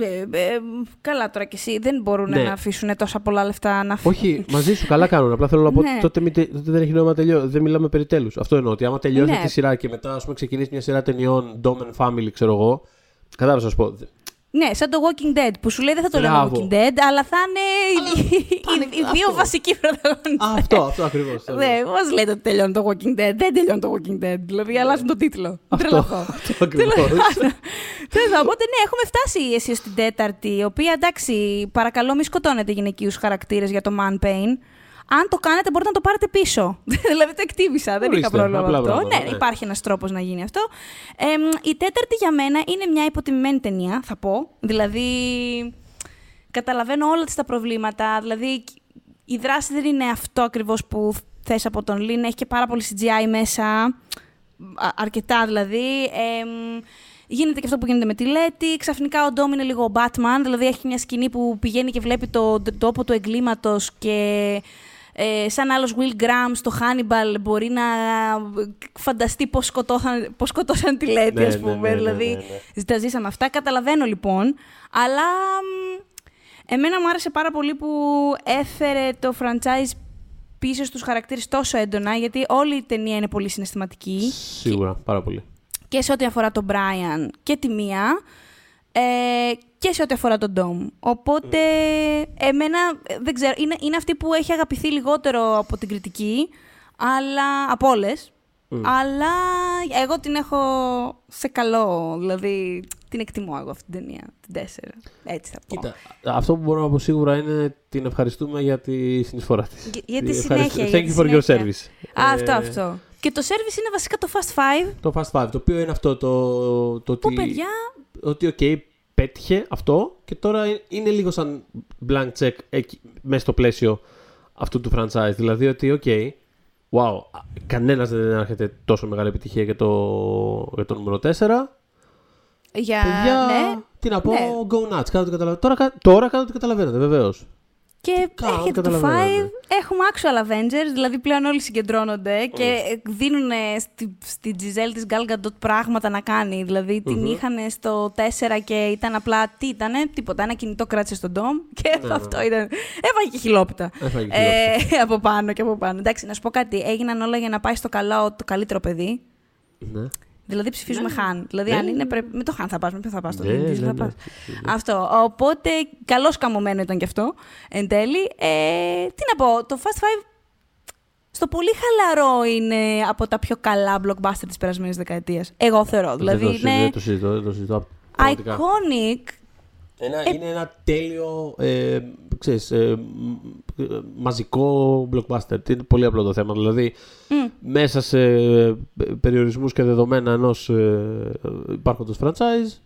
Ε, ε, καλά τώρα κι εσύ. Δεν μπορούν Ναι. να αφήσουν τόσα πολλά λεφτά να φύγουν. Όχι, μαζί σου καλά κάνουν. Απλά θέλω να πω Ναι. ότι τότε, μη τε- τότε δεν έχει νόημα τελειώ. Δεν μιλάμε περί τέλους. Αυτό εννοώ. Ότι άμα τελειώσει Ναι. τη σειρά και μετά ας πούμε, ξεκινήσει μια σειρά ταινιών Dom and Family, ξέρω εγώ. Κατάλαβα να σου πω. Δε- Ναι, σαν το Walking Dead που σου λέει δεν θα το λέμε Μπράβο. Walking Dead, αλλά θα είναι οι- οι- οι δύο αυτό. βασικοί πρωταγωνιστές. αυτό, αυτό ακριβώς. Ναι, μα λέτε ότι τελειώνει το Walking Dead; Δεν τελειώνει το Walking Dead. Δηλαδή, αλλάζουν τον τίτλο. Ναι. Αυτό, Τρελαθώ. αυτό ακριβώς. Τέλος πάντων, Οπότε, ναι, έχουμε φτάσει εσύ στην τέταρτη, η οποία εντάξει, παρακαλώ μη σκοτώνετε γυναικείους χαρακτήρες για το man pain. Αν το κάνετε, μπορείτε να το πάρετε πίσω. δηλαδή, το εκτίμησα. Δεν είχα Ορίστε, πρόβλημα με απλά αυτό. πράγματα, ναι, ναι. υπάρχει ένας τρόπος να γίνει αυτό. Ε, μ, η τέταρτη για μένα είναι μια υποτιμημένη ταινία, θα πω. Δηλαδή, καταλαβαίνω όλα της τα προβλήματα. Δηλαδή, η δράση δεν είναι αυτό ακριβώς που θες από τον Λίν. Έχει και πάρα πολύ CGI μέσα. Α- αρκετά δηλαδή. Εμ, γίνεται και αυτό που γίνεται με τη Λέτη. Ξαφνικά ο Ντόμ είναι λίγο ο Batman. Δηλαδή έχει μια σκηνή που πηγαίνει και βλέπει το το τόπο του εγκλήματος και ε, σαν άλλος Will Graham στο Hannibal μπορεί να φανταστεί πώς σκοτώσαν, πώς σκοτώσαν τη Λέτη, Ναι, ας ναι, πούμε. ναι, ναι, δηλαδή, ναι, ναι. τα ζήσαμε αυτά. Καταλαβαίνω λοιπόν. Αλλά μ, εμένα μου άρεσε πάρα πολύ που έφερε το franchise πίσω στους χαρακτήρες τόσο έντονα, γιατί όλη η ταινία είναι πολύ συναισθηματική Σίγουρα, πάρα πολύ. και σε ό,τι αφορά τον Brian και τη Μία ε, και σε ό,τι αφορά τον Dom. Οπότε, εμένα, ε, δεν ξέρω, είναι, είναι αυτή που έχει αγαπηθεί λιγότερο από την κριτική, αλλά, από όλες, αλλά εγώ την έχω σε καλό, δηλαδή την εκτιμώ εγώ αυτή την ταινία, την 4, έτσι θα πω. Κοίτα, αυτό που μπορώ να πω σίγουρα είναι την ευχαριστούμε για τη συνεισφορά της. Για- για τη Ευχαριστώ. συνέχεια, για Thank τη you for your συνέχεια. service. Α, αυτό, Ε, αυτό. Και το service είναι βασικά το Fast Five, Το Fast Five, το οποίο είναι αυτό το, το που ότι, παιδιά ότι οκ, πέτυχε αυτό και τώρα είναι λίγο σαν blank check εκεί, μέσα στο πλαίσιο αυτού του franchise. Δηλαδή ότι, OK, wow, κανένας δεν έρχεται τόσο μεγάλη επιτυχία για το, για το νούμερο 4. για... Παιδιά, ναι, τι να πω, ναι. go nuts, κάτω το καταλαβαίνετε. Τώρα, κα- τώρα κάτω το καταλαβαίνετε, βεβαίως. Και κάνω, έρχεται το καταλαβαίνω, 5, ναι. έχουμε actual Avengers, δηλαδή πλέον όλοι συγκεντρώνονται και δίνουν στη, στη Giselle της Gal Gadot πράγματα να κάνει. Δηλαδή την είχαν στο 4 και ήταν απλά, τι ήτανε, τίποτα, ένα κινητό κράτησε στον Dom και Ναι, αυτό ήταν, έφαγε και χιλόπιτα. Έφαγε Ε, από πάνω και από πάνω. Εντάξει, να σου πω κάτι, έγιναν όλα για να πάει στο καλό το καλύτερο παιδί. Ναι. Δηλαδή ψηφίζουμε Χαν. Δηλαδή, Ναι. αν είναι. Πρέπει... Με το Χαν θα πας, με ποιο θα πας. Το Ναι, Vin Diesel ναι, θα ναι. πας. Αυτό. Οπότε, καλώς καμωμένο ήταν κι αυτό εν τέλει. Ε, τι να πω, το Fast Five στο πολύ χαλαρό είναι από τα πιο καλά blockbuster της περασμένης δεκαετίας. Εγώ θεωρώ. Δηλαδή, δεν, το, συζητώ, είναι δεν το συζητώ, δεν το συζητώ. πραγματικά. iconic. Ένα, είναι ένα τέλειο ε, ξέρεις, ε, μ, ε, μαζικό blockbuster. Είναι πολύ απλό το θέμα. Δηλαδή, μέσα σε ε, περιορισμούς και δεδομένα ενός ε, υπάρχοντος franchise,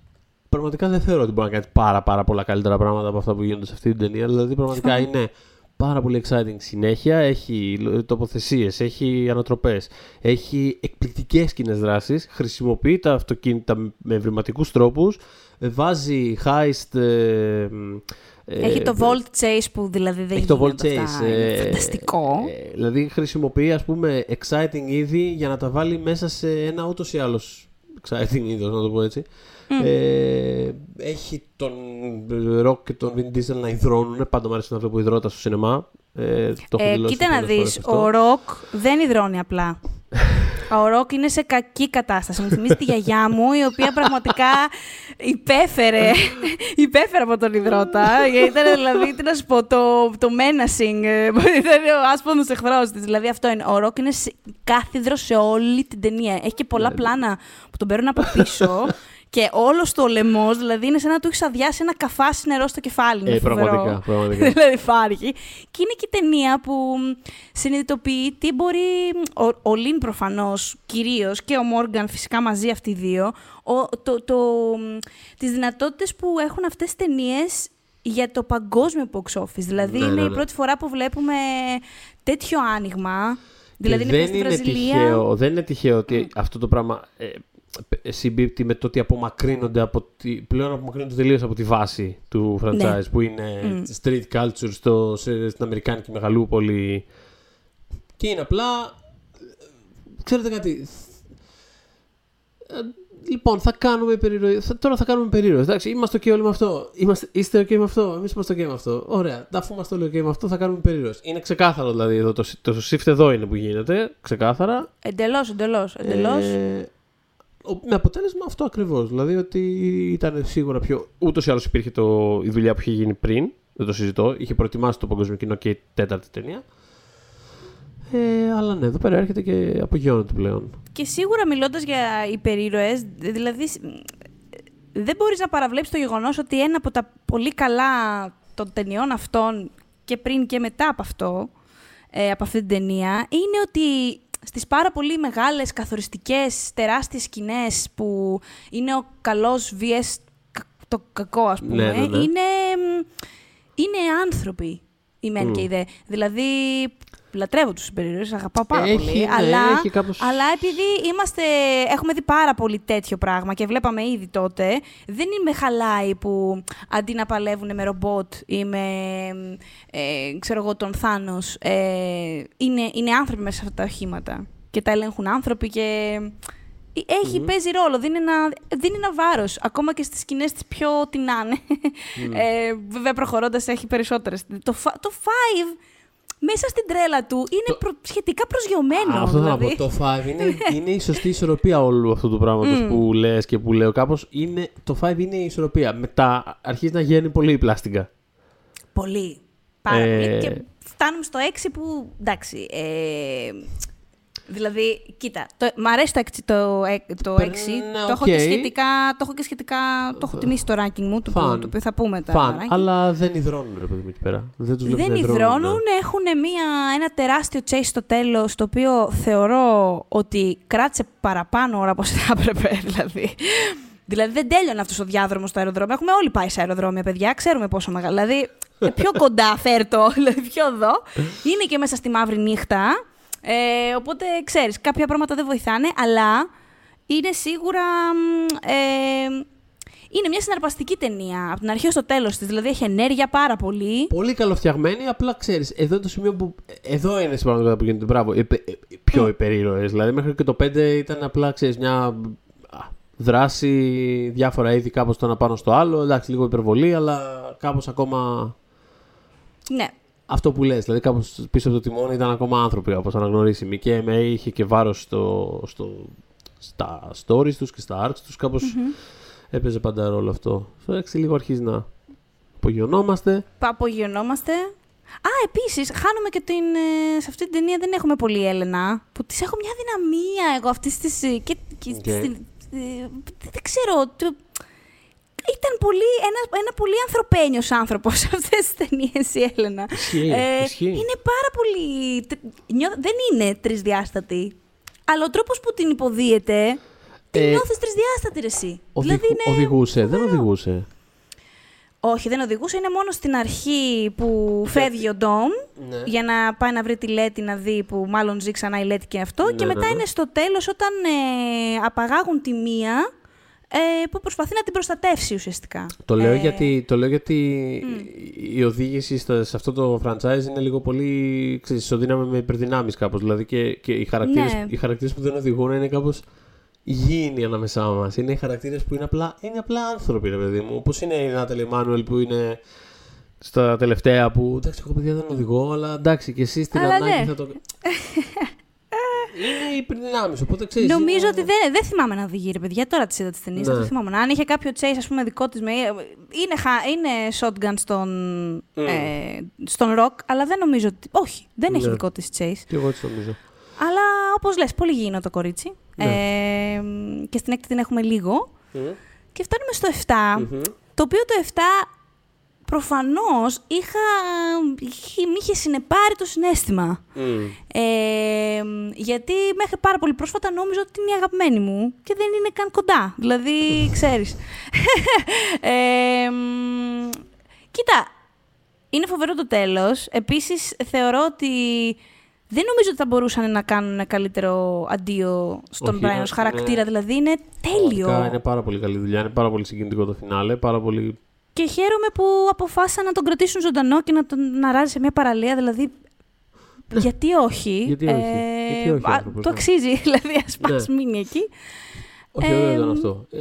πραγματικά δεν θεωρώ ότι μπορεί να κάνει πάρα, πάρα πολλά καλύτερα πράγματα από αυτά που γίνονται σε αυτή την ταινία. Δηλαδή, πραγματικά είναι πάρα πολύ exciting συνέχεια. Έχει τοποθεσίες, έχει ανατροπές, έχει εκπληκτικές κοινές δράσεις, χρησιμοποιεί τα αυτοκίνητα με ευρηματικούς τρόπους, ε, βάζει heist... ε, ε, Έχει το Volt Chase που δηλαδή δεν έχει το γίνονται Volt αυτά. Chase. Είναι ε, φανταστικό. ε, δηλαδή χρησιμοποιεί ας πούμε exciting είδη για να τα βάλει μέσα σε ένα ούτως ή άλλως exciting είδος, να το πω έτσι. Ε, έχει τον Rock και τον Vin Diesel να υδρώνουν. Πάντα μου αρέσει αυτό που υδρώτα στο σινεμά. Ε, το έχω Ε, δηλώσει κοίτα να πολλές φορές δεις, αυτό. ο Ροκ δεν υδρώνει απλά. Ο Ροκ είναι σε κακή κατάσταση. Μου θυμίζει τη γιαγιά μου, η οποία πραγματικά υπέφερε, υπέφερε από τον υδρότα. Ήταν δηλαδή, τι να σου πω, το, το menacing. ε, Ήταν ο άσπονος εχθρός της. Δηλαδή αυτό είναι. Ο Ροκ είναι σε- κάθιδρος σε όλη την ταινία. Έχει και πολλά πλάνα που τον παίρνουν από πίσω. Και όλος το λαιμός, δηλαδή είναι σαν να του έχεις αδειάσει ένα καφάσι νερό στο κεφάλι. Είναι Ε, φοβερό. πραγματικά, πραγματικά. δηλαδή υπάρχει. Και είναι και η ταινία που μ, συνειδητοποιεί τι μπορεί. Ο, ο Λίν προφανώς κυρίως και ο Μόργαν φυσικά μαζί αυτοί οι δύο. Ο, το, το, μ, τις δυνατότητες που έχουν αυτές τις ταινίες για το παγκόσμιο box office. Δηλαδή Ναι, είναι ναι, η ναι. πρώτη φορά που βλέπουμε τέτοιο άνοιγμα. Και Δηλαδή είναι πια δεν στη είναι, Βραζιλία. τυχαίο, δεν είναι τυχαίο ότι αυτό το πράγμα ε, ε, συμπίπτει με το ότι απομακρύνονται από τη, πλέον απομακρύνονται τελείως από τη βάση του franchise Ναι. που είναι street culture στο, σε, στην Αμερικάνικη μεγαλούπολη. Και είναι απλά. ε, Ξέρετε κάτι. ε, Λοιπόν, θα κάνουμε περίεργο. Θα, τώρα θα κάνουμε περίεργο. Εντάξει, είμαστε OK όλοι με αυτό. Είμαστε, είστε OK με αυτό. Εμείς είμαστε OK με αυτό. Ωραία. Αφού είμαστε όλοι OK με αυτό, θα κάνουμε περίεργο. Είναι ξεκάθαρο δηλαδή εδώ. Το, το shift εδώ είναι που γίνεται. Ξεκάθαρα. Εντελώς, εντελώς. Εντελώς. Ε, με αποτέλεσμα αυτό ακριβώς. Δηλαδή ότι ήταν σίγουρα πιο. Ούτως ή άλλως υπήρχε το, η δουλειά που είχε γίνει πριν. Δεν το συζητώ. Είχε προετοιμάσει το παγκόσμιο κοινό και η τέταρτη ταινία. Ε, αλλά ναι, εδώ πέρα έρχεται και απογειώνεται πλέον. Και σίγουρα μιλώντας για υπερήρωες, δηλαδή δεν μπορείς να παραβλέψεις το γεγονός ότι ένα από τα πολύ καλά των ταινιών αυτών και πριν και μετά από αυτό, ε, από αυτή την ταινία, είναι ότι στις πάρα πολύ μεγάλες, καθοριστικές, τεράστιες σκηνές που είναι ο καλός vs το κακό, ας πούμε, Ναι, ναι, ναι. Είναι, είναι άνθρωποι η μεν Μμ. και η δε. Δηλαδή, λατρεύω τους υπερήρωες, αγαπάω πάρα Έχει, πολύ, ναι, αλλά, έχει κάπως- αλλά επειδή είμαστε, έχουμε δει πάρα πολύ τέτοιο πράγμα και βλέπαμε ήδη τότε, δεν είναι με χαλάει που αντί να παλεύουν με ρομπότ ή με, ε, ξέρω εγώ, τον Θάνος, ε, είναι, είναι άνθρωποι μέσα σε αυτά τα οχήματα και τα ελέγχουν άνθρωποι και έχει, παίζει ρόλο, δίνει ένα, δίνει ένα βάρος, ακόμα και στις σκηνές τις πιο τι να είναι. Ε, βέβαια προχωρώντας έχει περισσότερες. Το, φα- το Five μέσα στην τρέλα του είναι Το- προ- σχετικά προσγειωμένο. Αυτό θέλω να δηλαδή. πω. Το 5 είναι, είναι η σωστή ισορροπία όλου αυτού του πράγματος που λες και που λέω κάπως. Το 5 είναι η ισορροπία. Μετά αρχίζει να γίνει πολύ η πλάστικα. Πολύ. Πάρα Ε, πολύ. Και φτάνουμε στο 6 που, εντάξει, ε, δηλαδή, κοίτα, το, μ' αρέσει το 6, το, ε- το Περ- 6 ναι, το, έχω οκ. και σχετικά, το έχω και σχετικά, το έχω τιμήσει το ranking μου, το, Fun. οποίο- το οποίο θα πούμε τα Fun. ranking. Αλλά δεν υδρώνουν, ρε παιδί μου εκεί πέρα. Δεν τους Δεν ιδρώνουν, έχουν μια, ένα τεράστιο chase στο τέλος, το οποίο θεωρώ ότι κράτησε παραπάνω ώρα από όσο θα έπρεπε, δηλαδή. Δηλαδή δεν τέλειωνε αυτός ο διάδρομος στο αεροδρόμιο. Έχουμε όλοι πάει σε αεροδρόμια, παιδιά. Ξέρουμε πόσο μεγάλο. Δηλαδή, ε, πιο κοντά φέρτο, δηλαδή πιο εδώ. Είναι και μέσα στη μαύρη νύχτα. Ε, οπότε ξέρεις, κάποια πράγματα δεν βοηθάνε, αλλά είναι σίγουρα. μ, Ε, είναι μια συναρπαστική ταινία από την αρχή ως το τέλος της. Δηλαδή έχει ενέργεια πάρα πολύ. Πολύ καλοφτιαγμένοι, απλά ξέρεις. Εδώ είναι το σημείο που. Εδώ είναι στην πραγματικότητα που γίνεται. Μπράβο. υπε- ε, πιο υπερήρωες. Δηλαδή μέχρι και το 5 ήταν απλά ξέρεις μια α, δράση, διάφορα είδη κάπως το ένα πάνω στο άλλο. Εντάξει, λίγο υπερβολή, αλλά κάπως ακόμα Ναι. Αυτό που λες, δηλαδή κάπως πίσω από το τιμόνι ήταν ακόμα άνθρωποι όπως αναγνωρίσιμοι και με είχε και βάρος στο, στο, στα stories τους και στα arcs τους κάπως έπαιζε πάντα ρόλο αυτό. Στο έξι λίγο αρχίζει να απογειωνόμαστε. Απογειωνόμαστε. Α, επίσης, χάνουμε και την. ε, σε αυτή την ταινία δεν έχουμε πολύ Έλενα. Που της έχω μια αδυναμία εγώ αυτής της. Και, και Οκ. στην- ε, δεν ξέρω. Το- ήταν πολύ, ένας, ένα πολύ ανθρωπένιος άνθρωπος σε αυτές τις ταινίες η Έλενα. Ισχύει, ισχύει. Είναι πάρα πολύ... τρι- νιώ- δεν είναι τρισδιάστατη. Αλλά ο τρόπος που την υποδίεται, την Ε, νιώθεις τρισδιάστατη ρε εσύ. Οδηγου- Δηλαδή είναι... Οδηγούσε, δεν οδηγούσε. Όχι, δεν οδηγούσε. Είναι μόνο στην αρχή που φεύγει ο Ντόμ Ναι. για να πάει να βρει τη Λέτη να δει που μάλλον ζει ξανά η Λέτη και αυτό. Ναι, και ναι, μετά ναι. είναι στο τέλος όταν ε, απαγάγουν τη μία ε, που προσπαθεί να την προστατεύσει ουσιαστικά. Το λέω, Ε, γιατί, το λέω γιατί η οδήγηση στα- σε αυτό το franchise είναι λίγο πολύ ξέρεις, ισοδύναμη με υπερδυνάμεις κάπως. Δηλαδή και, και οι, χαρακτήρες, Ναι. οι χαρακτήρες που δεν οδηγούν είναι κάπως γήινοι ανάμεσά μας. Είναι οι χαρακτήρες που είναι απλά, είναι απλά άνθρωποι, ρε παιδί μου. Όπως είναι η Νάταλη Μάνουελ που είναι στα τελευταία που εντάξει, εγώ παιδιά δεν οδηγώ, αλλά εντάξει, και εσύ στην Αλλά ανάγκη ναι. θα το. είναι υπερδυνάμεις, οπότε ξέρεις. Νομίζω είναι- ότι δεν, δεν θυμάμαι να οδηγεί, ρε παιδιά. Τώρα τη είδα τις ταινίες. Ναι. Δεν θυμάμαι. Αν είχε κάποιο chase, ας πούμε, δικό της. Με... Είναι, χα- είναι shotgun στον, ε, στον rock, αλλά δεν νομίζω ότι. Όχι, δεν έχει Ναι. δικό της chase. Και εγώ έτσι νομίζω. Αλλά όπως λες, πολύ γήινο το κορίτσι. Ναι. Ε, και στην έκτη την έχουμε λίγο. Και φτάνουμε στο 7, Μμμ. το οποίο το 7 προφανώς είχα, είχε, μ' είχε συνεπάρει το συνέστημα. Μμ. Ε, γιατί μέχρι πάρα πολύ πρόσφατα νόμιζα ότι είναι η αγαπημένη μου και δεν είναι καν κοντά. Δηλαδή, ξέρεις. ε, μ, κοίτα, είναι φοβερό το τέλος. Επίσης, θεωρώ ότι δεν νομίζω ότι θα μπορούσαν να κάνουν ένα καλύτερο αντίο στον Όχι, Brian ε, ως χαρακτήρα. ναι. Δηλαδή, είναι τέλειο. Πραγματικά Είναι πάρα πολύ καλή δουλειά, είναι πάρα πολύ συγκινητικό το φινάλε, πάρα πολύ Και χαίρομαι που αποφάσισαν να τον κρατήσουν ζωντανό και να τον να ράζει σε μια παραλία. Δηλαδή, γιατί όχι. Ναι. Ε, Γιατί όχι, γιατί όχι, α, άνθρωπος, το ναι. αξίζει, δηλαδή, ας πας Ναι. μείνει εκεί. Όχι, ωραίο ήταν Εμ, αυτό. Ε,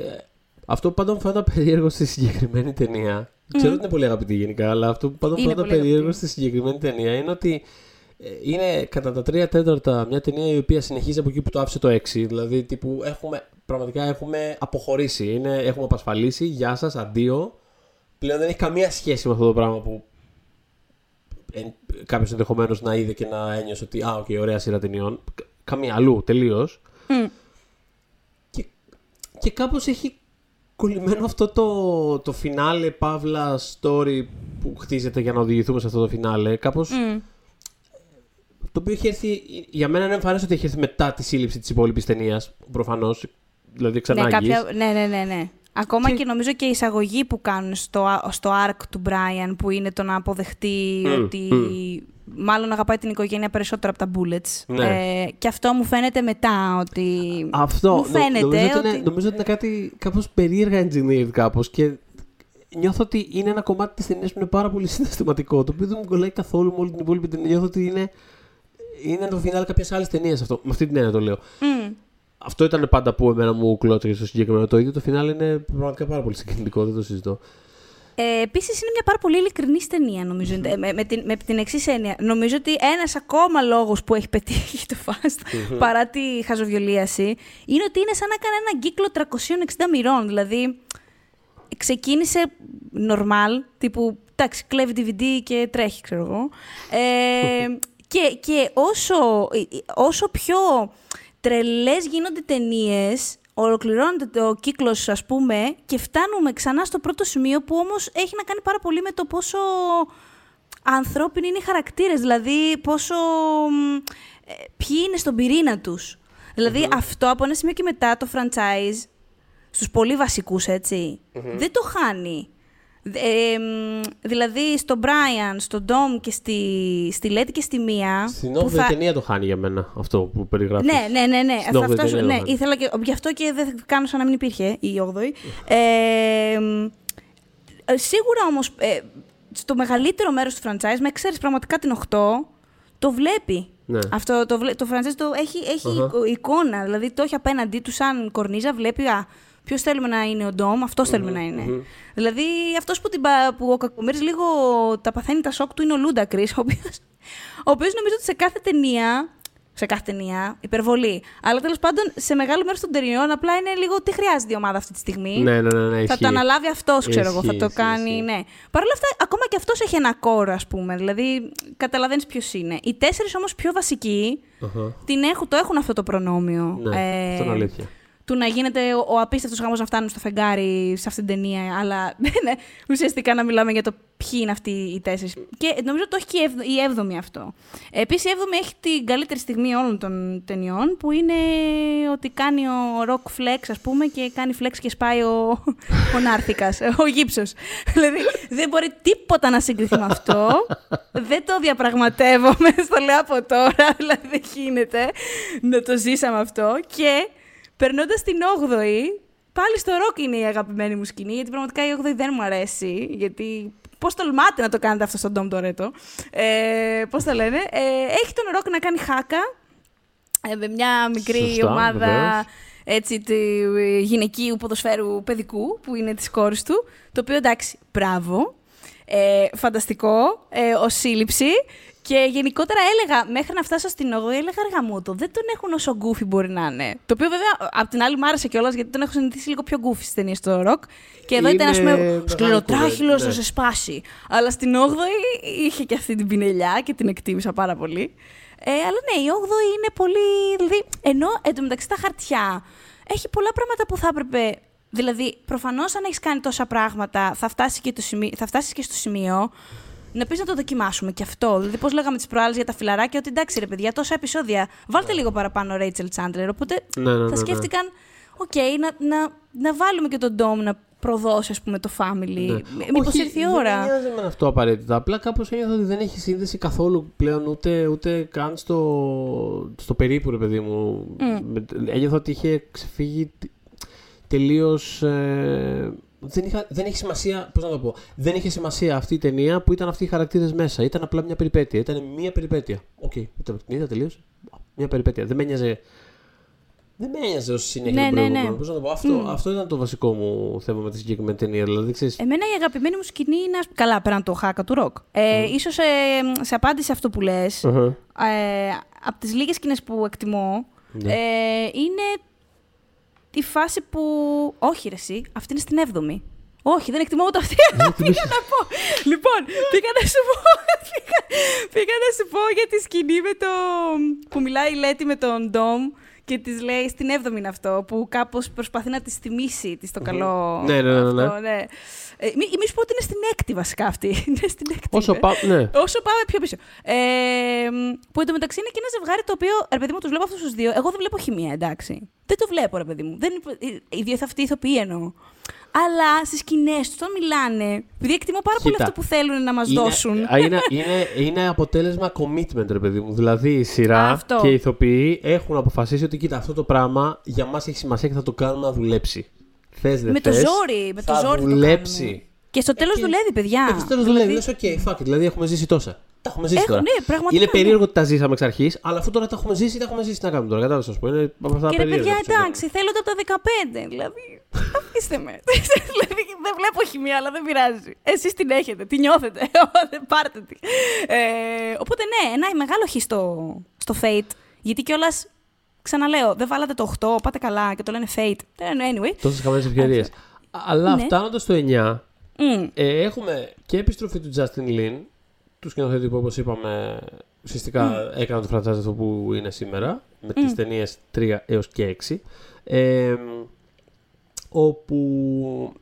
αυτό που πάντα μου φαίνεται περίεργο στη συγκεκριμένη ταινία. Ξέρω ότι είναι πολύ αγαπητή γενικά, αλλά αυτό που πάντα μου Είναι φαίνεται πολύ περίεργο αγαπητή. στη συγκεκριμένη ταινία είναι ότι ε, είναι κατά τα τρία τέταρτα μια ταινία η οποία συνεχίζει από εκεί που το άφησε το 6. Δηλαδή, τύπου έχουμε πραγματικά έχουμε αποχωρήσει. Είναι, έχουμε απασφαλίσει. Γεια σας, αντίο. Πλέον δεν έχει καμία σχέση με αυτό το πράγμα που κάποιος ενδεχομένως να είδε και να ένιωσε ότι Α, OK, okay, ωραία σειρά ταινιών. Καμία αλλού, τελείως. Μμ. Και, και κάπως έχει κολλημένο αυτό το, το φινάλε παύλα story που χτίζεται για να οδηγηθούμε σε αυτό το φινάλε. Κάπως. Μμ. Το οποίο έχει έρθει. Για μένα είναι εμφανές ότι έχει έρθει μετά τη σύλληψη της υπόλοιπης ταινίας. Προφανώς. Δηλαδή Ναι, ξανά κάποια... ναι, ναι, ναι, ναι. Ακόμα και... Και- νομίζω και η εισαγωγή που κάνουν στο, στο arc του Brian που είναι το να αποδεχτεί Μμ, ότι μμ. μάλλον αγαπάει την οικογένεια περισσότερο από τα bullets. Ναι. Ε, και αυτό μου φαίνεται μετά ότι... Αυτό Μου φαίνεται νομίζω, ότι ότι- είναι, νομίζω ότι είναι κάτι κάπως περίεργα engineered κάπως και νιώθω ότι είναι ένα κομμάτι της ταινίας που είναι πάρα πολύ συναισθηματικό το οποίο δεν μου κολλάει καθόλου με όλη την υπόλοιπη ταινία. Νιώθω ότι είναι, είναι το φινάλ κάποιες άλλες ταινίες αυτό. Με αυτή την έννοια το λέω. Μμ. Αυτό ήταν πάντα που εμένα μου κλώτσε στο συγκεκριμένο. Το ίδιο το φινάλ είναι πραγματικά πάρα πολύ συγκινητικό, δεν το συζητώ. Ε, Επίσης είναι μια πάρα πολύ ειλικρινή ταινία, νομίζω. Ε, με, με την, με την εξής έννοια. Νομίζω ότι ένας ακόμα λόγος που έχει πετύχει το Fast παρά τη χαζοβιολίαση είναι ότι είναι σαν να έκανε έναν κύκλο 360 μοιρών. Δηλαδή, ξεκίνησε normal, τύπου εντάξει, κλέβει DVD και τρέχει, ξέρω εγώ. Ε, και, και όσο, όσο πιο τρελές γίνονται ταινίες, ολοκληρώνεται το κύκλος, ας πούμε, και φτάνουμε ξανά στο πρώτο σημείο που όμως έχει να κάνει πάρα πολύ με το πόσο ανθρώπινοι είναι οι χαρακτήρες, δηλαδή πόσο... μ, ε, ποιοι είναι στον πυρήνα τους. Δηλαδή αυτό από ένα σημείο και μετά το franchise, στους πολύ βασικούς, έτσι, δεν το χάνει. Ε, μ, δηλαδή στον Brian, στον Dom και στη, στη Λέτη και στη Μία. Στην που 8η θα- ταινία το χάνει για μένα αυτό που περιγράφεις. ναι, ναι, ναι. ναι. Στην Θα όγδοη φτάσω- ταινία ναι το χάνει. ήθελα και, γι' αυτό και δεν θα κάνω σαν να μην υπήρχε η 8η. Ε, μ, ε, σίγουρα όμως, ε, στο μεγαλύτερο μέρος του franchise, με ξέρεις πραγματικά την 8, το βλέπει. Ναι. Αυτό το, βλέ- το franchise το έχει, έχει Αχα. εικο- εικόνα, δηλαδή το έχει απέναντί του σαν κορνίζα, βλέπει α, ποιος θέλουμε να είναι ο Ντόμ, αυτός θέλουμε να είναι. Δηλαδή αυτός που, την, πα- που ο Κακομοίρης λίγο τα παθαίνει τα σοκ του είναι ο Λούντακρη, ο οποίο ο οποίος νομίζω ότι σε κάθε ταινία. Σε κάθε ταινία, υπερβολή. Αλλά τέλος πάντων σε μεγάλο μέρος των ταινιών απλά είναι λίγο τι χρειάζεται η ομάδα αυτή τη στιγμή. Ναι, ναι, ναι, ναι, Θα ισχύει. το αναλάβει αυτός, ξέρω εγώ. Θα Ισχύει, το ισχύει, κάνει, ισχύει. ναι. Παρ' όλα αυτά, ακόμα και αυτός έχει ένα κόρο, ας πούμε. Δηλαδή, καταλαβαίνεις ποιος είναι. Οι τέσσερις όμως πιο βασικοί Αχα. την έχουν, το έχουν αυτό το προνόμιο. Ναι, αυτό είναι αλήθεια. Του να γίνεται ο, ο απίστευτος γάμος να φτάνουν στο φεγγάρι σε αυτήν την ταινία, αλλά ναι, ουσιαστικά να μιλάμε για το ποιοι είναι αυτοί οι τέσσερις. Και νομίζω το έχει και η έβδο- η έβδομη αυτό. Επίσης, η έβδομη έχει την καλύτερη στιγμή όλων των ταινιών, που είναι ότι κάνει ο Rock Flex, ας πούμε, και κάνει flex και σπάει ο, ο Νάρθικας, ο γύψος. δηλαδή, δεν μπορεί τίποτα να συγκριθεί με αυτό. δεν το διαπραγματεύομαι, στο λέω από τώρα, δηλαδή δεν γίνεται να το ζήσαμε αυτό. Και περνώντας την 8η, πάλι στο ροκ είναι η αγαπημένη μου σκηνή, γιατί πραγματικά η 8η δεν μου αρέσει. Γιατί πώς τολμάτε να το κάνετε αυτό στον Ντόμ Τωρέτο. Ε, πώς το λένε. Ε, έχει τον ροκ να κάνει χάκα ε, με μια μικρή Σωστά, ομάδα βεβαίως. έτσι, του ε, γυναικείου ποδοσφαίρου παιδικού, που είναι της κόρης του, το οποίο εντάξει, μπράβο, ε, φανταστικό, ε, ως σύλληψη. Και γενικότερα έλεγα, μέχρι να φτάσω στην 8η, έλεγα αργαμούτο. Δεν τον έχουν όσο γκούφι μπορεί να είναι. Το οποίο βέβαια απ' την άλλη μ' άρεσε κιόλας γιατί τον έχω συνηθίσει λίγο πιο γκούφι στις ταινίες στο ροκ. Και εδώ ήταν, ας Είναι πούμε, μεγάλη σκληροτράχυλος, κουβέντα, θα ναι. σε σπάσει. Αλλά στην 8η είχε και αυτή την πινελιά και την εκτίμησα πάρα πολύ. Ε, αλλά ναι, η 8η είναι πολύ. Δηλαδή, ενώ εντωμεταξύ τα χαρτιά έχει πολλά πράγματα που θα έπρεπε. Δηλαδή, προφανώς αν έχεις κάνει τόσα πράγματα, θα φτάσει και, το σημείο, θα φτάσεις και στο σημείο να πεις να το δοκιμάσουμε και αυτό. Δηλαδή, πώς λέγαμε τις προάλλες για τα φιλαράκια, ότι εντάξει ρε παιδιά, τόσα επεισόδια. Βάλτε λίγο παραπάνω Rachel Chandler. Οπότε Ναι, ναι, ναι, θα ναι. σκέφτηκαν, οκ, να, να, να βάλουμε και τον Dom να προδώσει, ας πούμε, το family. Ναι. Μήπως Όχι, ήρθε η Δεν ώρα. μοιάζει με αυτό απαραίτητα. Απλά κάπως ένιωθα ότι δεν έχει σύνδεση καθόλου πλέον ούτε, ούτε καν στο, στο περίπου, ρε παιδί μου. Με- Ένιωθα ότι είχε ξεφύγει τελείως. Ε, δεν, είχα, δεν έχει σημασία. Πώς να το πω. Δεν είχε σημασία αυτή η ταινία που ήταν αυτοί οι χαρακτήρες μέσα. Ήταν απλά μια περιπέτεια. Ήταν μία περιπέτεια. OK, okay, την είδα, τελείωσε. Μια περιπέτεια. Δεν με ένοιαζε. Δεν με ένοιαζε ως συνέχεια Ναι, του ναι, προηγούμενου. ναι. Πώς να το πω. Αυτό, αυτό ήταν το βασικό μου θέμα με τη συγκεκριμένη ταινία. Δηλαδή, ξέρεις, Εμένα η αγαπημένη μου σκηνή είναι. ας- Καλά, πέραν το χάκα του ροκ. Ε, Ίσως ε, σε απάντηση σε αυτό που λες, Αχα. ε, από τις λίγες σκηνές που εκτιμώ, Ναι. ε, είναι τη φάση που. Όχι, ρε, εσύ, αυτή είναι στην 7η. Όχι, δεν εκτιμώ ούτε αυτή. πήγα να πω. Λοιπόν, πήγα να σου πω. πήγα, πήγα να σου πω για τη σκηνή με το. που μιλάει η Λέτη με τον Ντόμ και της λέει στην 7η είναι αυτό, που κάπως προσπαθεί να της θυμίσει της το καλό. Ναι, ναι, ναι, ναι. αυτό, ναι. Ε, μη, μη σου πω ότι είναι στην έκτη βασικά αυτή. είναι στην έκτη. Όσο είναι. πάω. Ναι. Όσο πάμε πιο πίσω. Ε, που εντωμεταξύ είναι και ένα ζευγάρι το οποίο, ρε παιδί μου, τους βλέπω αυτούς τους δύο. Εγώ δεν βλέπω χημεία, εντάξει. Δεν το βλέπω, ρε παιδί μου. Δεν, οι δύο αυτοί ηθοποιοί εννοώ. Αλλά στις σκηνές τους, όταν μιλάνε, επειδή εκτιμώ πάρα πολύ Κοίτα, αυτό που θέλουν να μας Είναι, δώσουν. α, είναι, είναι, είναι αποτέλεσμα commitment, ρε παιδί μου. Δηλαδή η σειρά Αυτό. και οι ηθοποιοί έχουν αποφασίσει ότι κοίτα, αυτό το πράγμα για μας έχει σημασία και θα το κάνουμε να δουλέψει. Θες, δεν με το θες, ζόρι, με το θα ζόρι. το δουλέψει. κάνουν. Και στο τέλος Ε, και- δουλεύει, παιδιά. Ε, στο τέλος δουλεύει. Λες, OK, fuck it, δηλαδή έχουμε ζήσει τόσα. Τα έχουμε ζήσει Έχω, τώρα. ναι, πραγματικά, είναι ναι. περίεργο ότι τα ζήσαμε εξ αρχής, αλλά αφού τώρα τα έχουμε ζήσει, τα έχουμε ζήσει. Τι να κάνουμε τώρα, κατάλαβες, ας πούμε. Είναι από αυτά τα Και ρε περίεργα. παιδιά, πιστεύω. εντάξει, θέλω το από τα 15. Δηλαδή, αφήστε με. δηλαδή, δεν βλέπω χημεία, αλλά δεν πειράζει. Εσείς την έχετε, τη νιώθετε. Δεν πάρτε τη. Ε, οπότε, ναι, ένα μεγάλο χ στο, στο Fate. Γιατί κιόλας, ξαναλέω, δεν βάλατε το 8, πάτε καλά και το λένε Fate. Ε, Anyway. Τόσες χαμένε ευκαιρίες. Αλλά Ναι. φτάνοντας στο 9, Μμ. Ε, έχουμε και επιστροφή του Justin Lin, του σκηνοθέτη που όπως είπαμε ουσιαστικά έκανε το franchise αυτό που είναι σήμερα, με τις ταινίες 3 έως και 6. Ε, όπου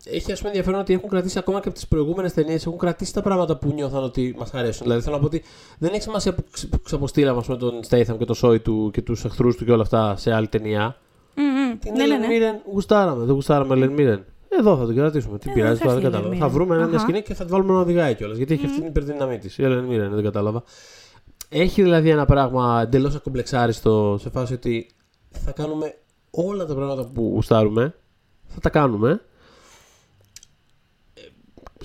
έχει ας πούμε ενδιαφέρον ότι έχουν κρατήσει ακόμα και από τις προηγούμενες ταινίες έχουν κρατήσει τα πράγματα που νιώθαν ότι μας αρέσουν. Δηλαδή θέλω να πω ότι δεν έχει σημασία που, ξ- που ξαποστήλαμε ας πούμε, τον Statham και το Σόι του και τους εχθρούς του και όλα αυτά σε άλλη ταινία. Μμ, μμ. Την Ναι, ναι, Ellen ναι. Mirren γουστάραμε, δεν γουστάραμε Ellen Mirren. Εδώ θα την κρατήσουμε. Τι Εδώ πειράζει θα τώρα, δεν έρθει η κατάλαβα. Ellen Θα Mirren. βρούμε μια Αχα. σκηνή και θα τη βάλουμε να οδηγάει κιόλας. Γιατί έχει αυτή την υπερδύναμή της. Η Ellen Mirren, δεν κατάλαβα. Έχει δηλαδή ένα πράγμα εντελώς ακομπλεξάριστο σε φάση ότι θα κάνουμε όλα τα πράγματα που γουστάρουμε. Θα τα κάνουμε. Ε,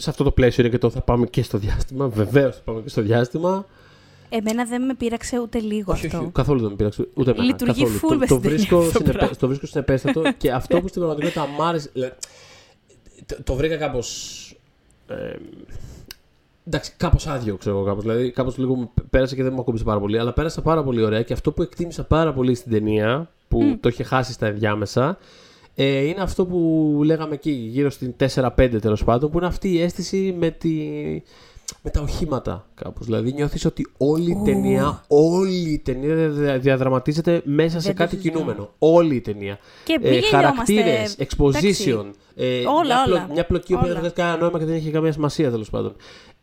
Σε αυτό το πλαίσιο είναι και το θα πάμε και στο διάστημα. Βεβαίως θα πάμε και στο διάστημα. Εμένα δεν με πήραξε ούτε λίγο Όχι, αυτό. όχι, καθόλου δεν με πειράξε. Ούτε εμένα. Λειτουργεί καθόλου. full το, μες το, στην βρίσκω ταινία αυτό το συνεπέ, πράγμα. το βρίσκω συνεπέστατο και αυτό που στην πραγματικότητα μ' άρεσε. δηλαδή, το, το βρήκα κάπως. Ε, εντάξει, κάπως άδειο, ξέρω εγώ. Κάπως, δηλαδή, κάπως λίγο μου πέρασε και δεν μου ακούμπησε πάρα πολύ. Αλλά πέρασα πάρα πολύ ωραία και αυτό που εκτίμησα πάρα πολύ στην ταινία, που το είχε χάσει στα ενδιάμεσα, ε, είναι αυτό που λέγαμε εκεί, γύρω στην 4-5 τέλος πάντων, που είναι αυτή η αίσθηση με, τη, με τα οχήματα κάπως. Δηλαδή νιώθεις ότι όλη η ταινία, όλη η ταινία δια- δια- διαδραματίζεται μέσα σε Δεν το κάτι συζητώ. κινούμενο. Όλη η ταινία. Και μη γελιόμαστε. χαρακτήρες, exposition, Εντάξει. ε, Όλα, μια, όλα. μια πλοκή που δεν Όλα. βγάζει κανένα νόημα και δεν έχει καμία σημασία τέλος πάντων.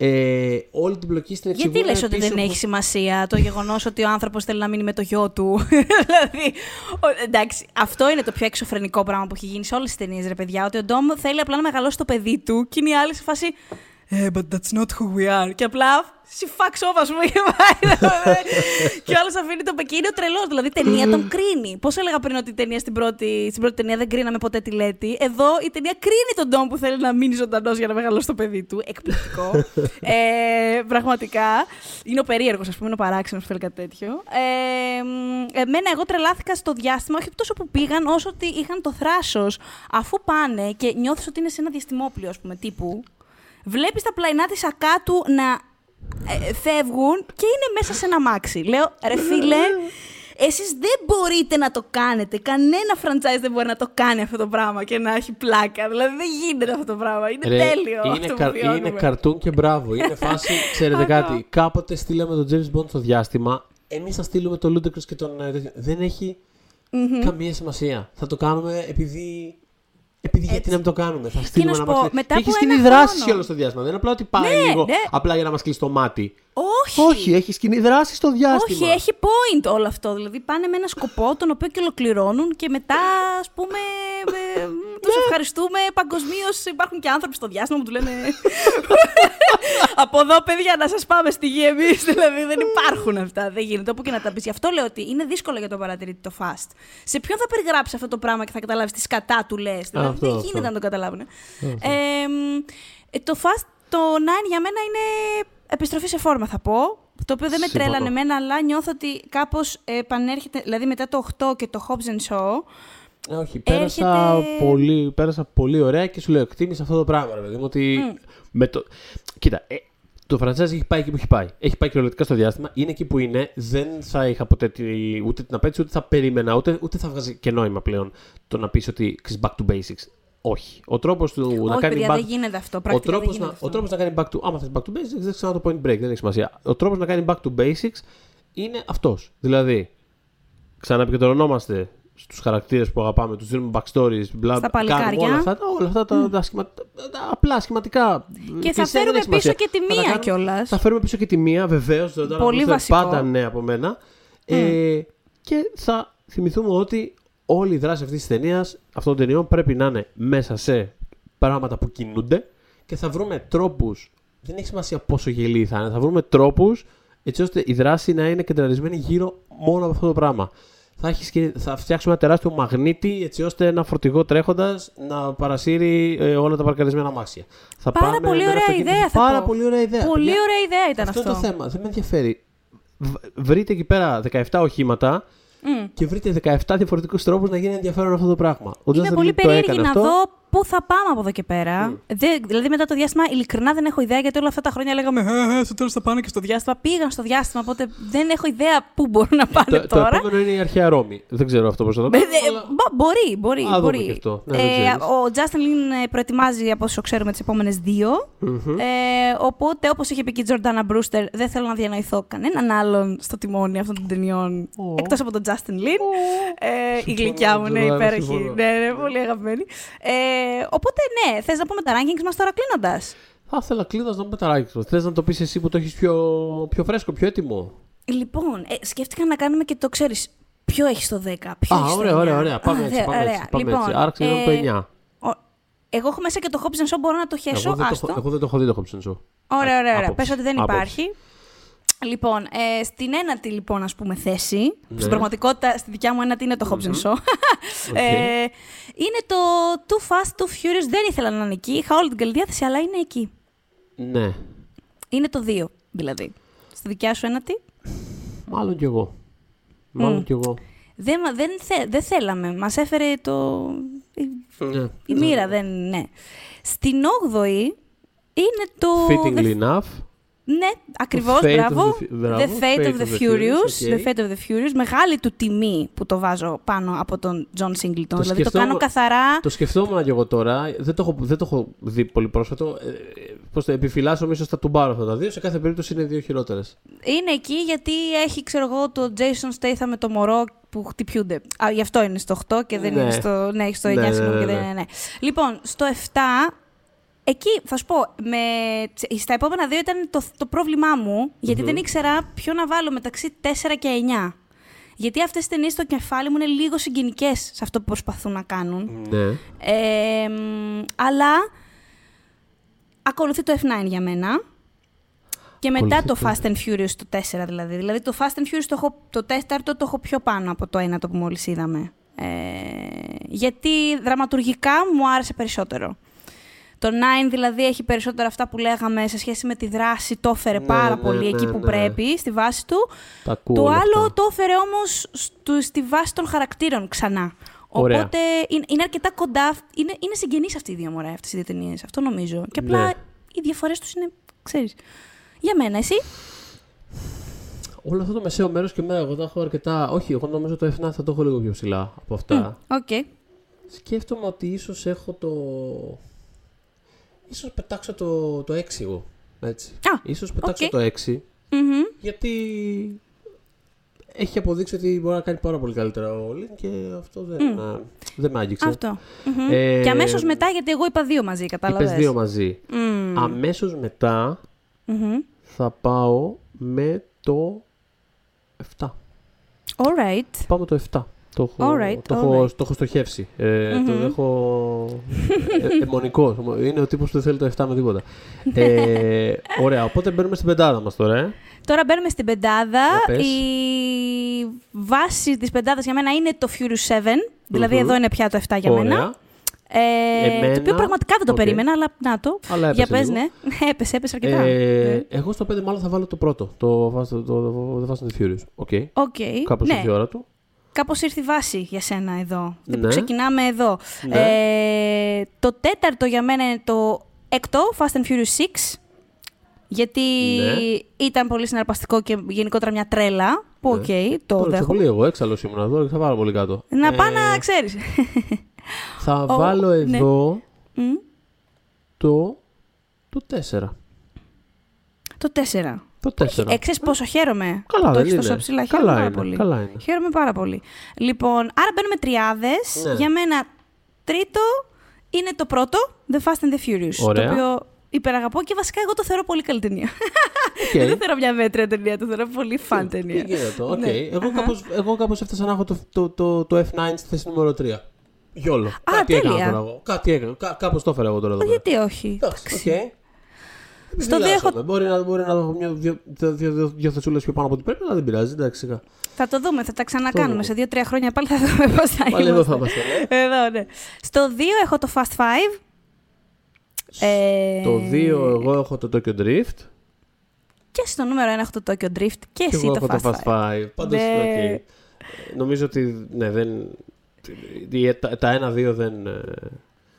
Ε, όλη την πλοκή στην Γιατί εξηγούν λες ότι πίσω δεν από- έχει σημασία το γεγονός ότι ο άνθρωπος θέλει να μείνει με το γιο του; δηλαδή. ο- εντάξει, αυτό είναι το πιο εξωφρενικό πράγμα που έχει γίνει σε όλες τις ταινίες, ρε παιδιά. Ότι ο Ντόμ θέλει απλά να μεγαλώσει το παιδί του και είναι η άλλη σε φάση. Ε, but that's not who we are. Και απλά. She fucks off, ας πούμε, και πάει. και ο άλλος αφήνει το πεκίνο τρελός. Δηλαδή, η ταινία τον κρίνει. Πώς έλεγα πριν ότι η ταινία στην πρώτη, στην πρώτη ταινία δεν κρίναμε ποτέ τη Λέτη. Εδώ η ταινία κρίνει τον Ντόμ που θέλει να μείνει ζωντανός για να μεγαλώσει το παιδί του. Εκπληκτικό. ε, πραγματικά. Είναι ο περίεργος, ας πούμε, είναι ο παράξενος που θέλει κάτι τέτοιο. Ε, μ, εμένα, εγώ τρελάθηκα στο διάστημα, όχι τόσο που πήγαν, όσο ότι είχαν το θράσος. Αφού πάνε και νιώθεις ότι είναι σε ένα διαστημόπλιο, ας πούμε, τύπου. Βλέπεις τα πλαϊνά της ακάτου να ε, φεύγουν και είναι μέσα σε ένα μάξι. Λέω, ρε φίλε, εσείς δεν μπορείτε να το κάνετε. Κανένα franchise δεν μπορεί να το κάνει αυτό το πράγμα και να έχει πλάκα. Δηλαδή δεν γίνεται αυτό το πράγμα. Είναι Ρε, τέλειο είναι, αυτό που καρ- βιώνουμε. είναι καρτούν και μπράβο. Είναι φάση, ξέρετε Αυτό. κάτι. Κάποτε στείλαμε τον James Bond στο διάστημα. Εμείς θα στείλουμε τον Ludacris και τον. ε, τέτοιο. Δεν έχει καμία σημασία. Θα το κάνουμε επειδή. Επειδή γιατί να μην το κάνουμε. Θα στείλουμε να σου ένα πω, μάξι. μετά Και έχει από σκηνή ένα δράση χρόνο. όλο στο διάστημα. Δεν είναι απλά ότι πάει Ναι, λίγο ναι. απλά για να μας κλείσει το μάτι. Όχι. Όχι, έχει σκηνή δράση στο διάστημα. Όχι, έχει point όλο αυτό. Δηλαδή πάνε με ένα σκοπό τον οποίο και ολοκληρώνουν και μετά, ας πούμε, τους Ναι. ευχαριστούμε παγκοσμίως. Υπάρχουν και άνθρωποι στο διάστημα που του λένε. Από εδώ, παιδιά, να σας πάμε στη γη εμείς. Δηλαδή δεν υπάρχουν αυτά. Δεν γίνεται. Όπου και να τα πεις. Γι' αυτό λέω ότι είναι δύσκολο για τον παρατηρητή το fast. Σε ποιον θα περιγράψει αυτό το πράγμα και θα καταλάβεις τι σκατά του λες. Δηλαδή Αυτό, δεν αυτό. γίνεται να το καταλάβουν. Ε, ε, το fast, το 9 για μένα είναι επιστροφή σε φόρμα, θα πω. Το οποίο δεν με Συμφωνώ. τρέλανε εμένα, αλλά νιώθω ότι κάπως επανέρχεται. Δηλαδή μετά το 8 και το Hobbs and Shaw. Ε, Όχι, πέρασα, Έρχεται- πολύ, πέρασα πολύ ωραία και σου λέω, εκτίμησα αυτό το πράγμα, ρε παιδί μου, ότι με το... Κοίτα, ε, το franchise έχει πάει εκεί που έχει πάει. Έχει πάει κυριολεκτικά στο διάστημα. Είναι εκεί που είναι. Δεν θα είχα ποτέ τη, ούτε την απέτηση, ούτε θα περίμενα, ούτε, ούτε θα βγάζει και νόημα πλέον το να πεις ότι ξέρεις, back to basics. Όχι. Ο τρόπος του Όχι, να κάνει παιδιά, back... δεν γίνεται αυτό. Ο Πρακτικά δεν τρόπος, γίνεται να, αυτό. ο τρόπος να κάνει back to... Άμα θες back to basics, δεν ξανά το point break, δεν έχει σημασία. Ο τρόπος να κάνει back to basics είναι αυτός. Δηλαδή, ξαναεπικεντρωνόμαστε στους χαρακτήρες που αγαπάμε, τους δίνουμε backstories, μπλα, Στα κάνουμε παλικάρια. όλα αυτά, όλα αυτά τα, τα, σχημα- τα απλά σχηματικά. Και θα κλισέ, δεν φέρουμε έχει σημασία. πίσω και τη Θα τα μία κάνουμε- κιόλας. Θα φέρουμε πίσω και τη μία, βεβαίως. Πολύ βασικό. Πάντα ναι από μένα. Ε, και θα θυμηθούμε ότι όλη η δράση αυτής της ταινίας, αυτών των ταινιών, πρέπει να είναι μέσα σε πράγματα που κινούνται και θα βρούμε τρόπους. Δεν έχει σημασία πόσο γελοί θα είναι. Θα βρούμε τρόπους έτσι ώστε η δράση να είναι κεντραρισμένη γύρω μόνο από αυτό το πράγμα. Θα, έχεις και, θα φτιάξουμε ένα τεράστιο μαγνήτη έτσι ώστε ένα φορτηγό τρέχοντας να παρασύρει ε, όλα τα παρκαρισμένα αμάξια. Θα Πάρα πάμε πολύ με ένα ωραία αυτοκίνητο- ιδέα, θα Πάρα πω. πολύ ωραία ιδέα. Πολύ παιδιά. ωραία ιδέα ήταν Αυτό, αυτό. είναι το θέμα. Δεν με ενδιαφέρει. Β- Βρείτε εκεί πέρα 17 οχήματα Μμ. και βρείτε 17 διαφορετικούς τρόπους να γίνει ενδιαφέρον αυτό το πράγμα. Ο Είμαι Justin πολύ Lin το περίεργη έκανε να αυτό. δω πού θα πάμε από εδώ και πέρα; Δεν- δηλαδή, μετά το διάστημα, ειλικρινά δεν έχω ιδέα γιατί όλα αυτά τα χρόνια λέγαμε «Ε, ε, Στο τέλος θα πάνε και στο διάστημα. Πήγαν στο διάστημα, οπότε δεν έχω ιδέα πού μπορούν να πάνε Το, το τώρα. επόμενο είναι η αρχαία Ρώμη. Δεν ξέρω αυτό πώς θα το Ε, κάνω. ε, αλλά- μπο- μπορεί, μπορεί. Α, δούμε μπορεί. και αυτό. Ναι, δεν ε, ξέρεις. ο Justin Lin ε, προετοιμάζει, από όσο ξέρουμε, τις επόμενες δύο. Μμμ. Ε, οπότε, όπως είχε πει και η Τζορντάνα Μπρούστερ, δεν θέλω να διανοηθώ κανέναν άλλον στο τιμόνι αυτών των ταινιών Ω. εκτός από τον Justin Lin. Ε, η Συμφωνώ, γλυκιά μου, ναι, Τζορντάνα, υπέροχη. συμφωνώ. Ναι, ναι, πολύ αγαπημένη. Ε, οπότε, ναι, θες να πούμε τα rankings μας τώρα κλείνοντας. Θα ήθελα κλείνοντας να πούμε τα ράκια Θες να το πεις εσύ που το έχεις πιο, πιο φρέσκο, πιο έτοιμο; Λοιπόν, ε, σκέφτηκα να κάνουμε και το ξέρεις. Ποιο έχεις στο 10, ποιο Α, έχεις στο ωραία, 9. ωραία, ωραία. Πάμε Α, έτσι. δε- Πάμε ωραία. έτσι, πάμε λοιπόν, έτσι. Άρα ξεκινάμε ε, το 9. ο- Εγώ έχω μέσα και το Hobbs Show, μπορώ να το χέσω. Εγώ δεν, το, άστο. έχω- εγώ δεν το έχω δει το Hobson Show. Ωραία, ωραία, ωραία. Άποψη. Πες ότι δεν Άποψη. υπάρχει. Λοιπόν, ε, στην ένατη λοιπόν ας πούμε θέση, Ναι. στην πραγματικότητα στη δικιά μου ένατη είναι το Hobbs Shaw, OK. ε, είναι το Too Fast, Too Furious, δεν ήθελα να είναι εκεί, είχα όλη την καλή διάθεση, αλλά είναι εκεί. Ναι, Είναι το 2 δηλαδή. Στη δικιά σου ένατη. μάλλον κι εγώ. Μάλλον Μμ. κι εγώ. Δεν, μα- δεν, θε, δεν θέλαμε, μας έφερε το... η, Ναι. η μοίρα, δεν, ναι. Στην 8η είναι το... Fittingly enough. Ναι, ακριβώς, Fate of μπράβο. the Fu- μπράβο, The Fate of the Furious. OK. The Fate of the Furious. Μεγάλη του τιμή που το βάζω πάνω από τον John Singleton. δηλαδή το σκεφτόμουν- κάνω καθαρά. Το σκεφτόμουν κι εγώ τώρα. Δεν το έχω, δεν το έχω δει πολύ πρόσφατο. Ε, Πώς το επιφυλάσσομαι, ίσως θα του πάρω αυτά τα δύο. Σε κάθε περίπτωση είναι δύο χειρότερες. Είναι εκεί γιατί έχει, ξέρω εγώ, το Jason Statham με το μωρό που χτυπιούνται. Α, γι' αυτό είναι στο 8 και δεν Ναι. είναι στο. Ναι, έχει στο 9, Ναι, ναι, συγγνώμη, και ναι, δεν ναι. είναι. Ναι. Λοιπόν, στο 7. Εκεί θα σου πω, με, στα επόμενα δύο ήταν το, το πρόβλημά μου, γιατί δεν ήξερα ποιο να βάλω μεταξύ 4 και 9. Γιατί αυτές τις ταινίες στο κεφάλι μου είναι λίγο συγγενικές σε αυτό που προσπαθούν να κάνουν. Ναι. Ε, μ, αλλά ακολουθεί το F9 για μένα. Και μετά το Ακολουθεί Fast and Furious το 4 δηλαδή. Δηλαδή το Fast and Furious το, έχω, το τέταρτο το έχω πιο πάνω από το ένα το που μόλις είδαμε. Ε, γιατί δραματουργικά μου άρεσε περισσότερο. Το 9 δηλαδή έχει περισσότερα αυτά που λέγαμε σε σχέση με τη δράση, το έφερε Ναι, πάρα ναι, πολύ ναι, εκεί που ναι. πρέπει, στη βάση του. Τα ακούω. Το όλα άλλο αυτά. το έφερε όμως στου- στη βάση των χαρακτήρων ξανά. Ωραία. Οπότε είναι, είναι αρκετά κοντά, είναι, είναι συγγενείς αυτοί οι δύο μωρέ, αυτές οι δύο ταινίες. Αυτό νομίζω. Και απλά Ναι. οι διαφορές τους είναι, ξέρεις. Για μένα, εσύ; Όλο αυτό το μεσαίο μέρος και εμένα, εγώ τα έχω αρκετά. Όχι, εγώ νομίζω το F9 θα το έχω λίγο πιο ψηλά από αυτά. Οκέι. Σκέφτομαι ότι ίσως έχω το. Ίσως πετάξω το, το 6 εγώ. Έτσι. Α, Ίσως πετάξω οκέι. το 6 Μμμ. γιατί έχει αποδείξει ότι μπορεί να κάνει πάρα πολύ καλύτερα ο Λιν και αυτό δεν, Μμ. α, δεν με άγγιξε. Αυτό. Μμμ. Ε, και αμέσως μετά, γιατί εγώ είπα δύο μαζί, κατάλαβες. Είπες δύο μαζί. Μμ. Αμέσως μετά Μμμ. θα πάω με το 7. Alright. Πάω με το 7. Το έχω, Alright, το έχω, alright. το έχω στοχεύσει. Ε, Το Μμμ. έχω ε, εμμονικός. Είναι ο τύπος που δεν θέλει το 7 με τίποτα. ε, ωραία, οπότε μπαίνουμε στην πεντάδα μας τώρα. Ε. Τώρα μπαίνουμε στην πεντάδα. Για πες. Η βάση της πεντάδας για μένα είναι το Furious 7. Δηλαδή Μμμ. εδώ είναι πια το 7 για Ωραία. μένα. Ε, Εμένα- Το οποίο πραγματικά δεν το οκέι. περίμενα, αλλά να το. Αλλά Για έπεσε πες, λίγο. ναι. Έπεσε, έπεσε αρκετά. Ε, Ναι. Εγώ στο 5 μάλλον θα βάλω το πρώτο. Το Fast, το, το, το Fast and the Furious. Οκέι. Οκέι. Κάπως ναι. ήρθε η ώρα του. Κάπως ήρθε η βάση για σένα εδώ. Ναι. Ναι. Ξεκινάμε εδώ. Ναι. Ε, το τέταρτο για μένα είναι το έκτο, Fast and Furious 6. Γιατί Ναι. ήταν πολύ συναρπαστικό και γενικότερα μια τρέλα. Που οκέι, το Τώρα δέχομαι. πολύ εγώ, έξαλλος ήμουν εδώ, θα βάλω πολύ κάτω. Να Ε, πάω να ξέρεις. Θα Ο- βάλω ναι. εδώ το, το 4. το 4. Το 4. Ε, ξέρεις πόσο χαίρομαι; Καλά, που το δεν έχεις τόσο είναι. ψηλά. Καλά Χαίρομαι πάρα είναι, πολύ. καλά είναι. Χαίρομαι πάρα πολύ. Λοιπόν, άρα μπαίνουμε τριάδες. Ναι. Για μένα τρίτο είναι το πρώτο, The Fast and the Furious. Ωραία. Το οποίο υπεραγαπώ και βασικά εγώ το θεωρώ πολύ καλή ταινία. Οκέι. Δεν το θεωρώ μια μέτρια ταινία, το θεωρώ πολύ fun ταινία. Τι γίνεται, οκέι. Ναι. Εγώ, κάπως, εγώ κάπως έφτασα να έχω το, το, το, το F9 στη θέση νούμερο 3. YOLO. Κάτι τέλεια. έκανα τώρα εγώ. Κάτι έκανα. Κά, κάπως το έφερα εγώ τώρα εδώ. πέρα. Γιατί όχι. Εντάξει, οκέι. Στο δύο έχω- Επιφυλάσσομαι. Μπορεί να, μπορεί να έχω μια, δύο, δύο, δύο, δύο, δύο θεσούλες πιο πάνω από ό,τι πρέπει, αλλά δεν πειράζει. Εντάξει, σιγά. Θα το δούμε, θα τα ξανακάνουμε. δούμε. Σε δύο-τρία χρόνια πάλι θα δούμε πώς θα Πάλι εδώ θα είμαστε. είμαστε. ναι. Εδώ, ναι. Στο 2 έχω το Fast 5. Ε, Το 2 εγώ έχω το Tokyo Drift. Και στο νούμερο 1 έχω το Tokyo Drift και Και εσύ εγώ το έχω Fast το 5. Fast 5. Πάντως, Ναι. οκέι. Νομίζω ότι ναι, δεν. οι- Τα, τα ένα-δύο δεν.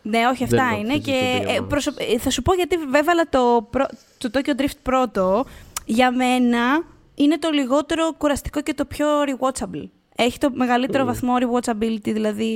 Ε, Ναι, όχι, Δεν αυτά το είναι. αξίζει Και το δύο ε, μας. προσωπ- ε, θα σου πω γιατί έβαλα το, πρω- το Tokyo Drift πρώτο. Για μένα είναι το λιγότερο κουραστικό και το πιο rewatchable. Έχει το μεγαλύτερο βαθμό rewatchability, δηλαδή...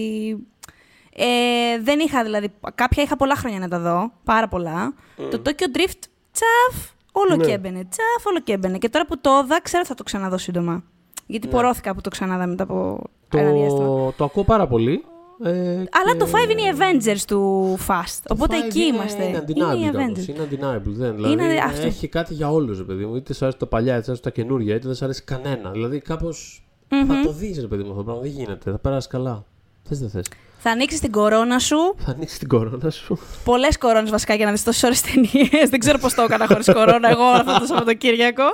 Ε, δεν είχα δηλαδή... Κάποια είχα πολλά χρόνια να τα δω, πάρα πολλά. Το Tokyo Drift, τσαφ, όλο Ναι. και έμπαινε, τσαφ, όλο και έμπαινε. Και τώρα που το είδα, ξέρω ότι θα το ξαναδώ σύντομα. Γιατί πορώθηκα που το ξαναδά μετά από ένα διάστημα. Το, το ακούω πάρα πολύ. Ε, Αλλά και- το 5 είναι οι Avengers του Fast. Το Οπότε Five εκεί είναι, είμαστε. Είναι οι undeniable. κάπως. Avengers. Είναι undeniable. Δεν, δηλαδή, Είναι αυτό. Έχει κάτι για όλους, παιδί μου. Είτε σ' αρέσει το παλιά, είτε σ' αρέσει τα καινούργια, είτε δεν σ' αρέσει κανένα. Δηλαδή κάπως Θα το δεις, ρε παιδί μου αυτό το πράγμα. Δεν γίνεται. Θα περάσεις καλά. Θες δεν θες. Θα ανοίξεις την κορώνα σου. Θα ανοίξεις την κορώνα σου. Πολλές κορώνες βασικά για να δεις τόσες ώρες ταινίες. Δεν ξέρω πώς το έκανα χωρί κορώνα εγώ αυτό το Σαββατοκύριακο.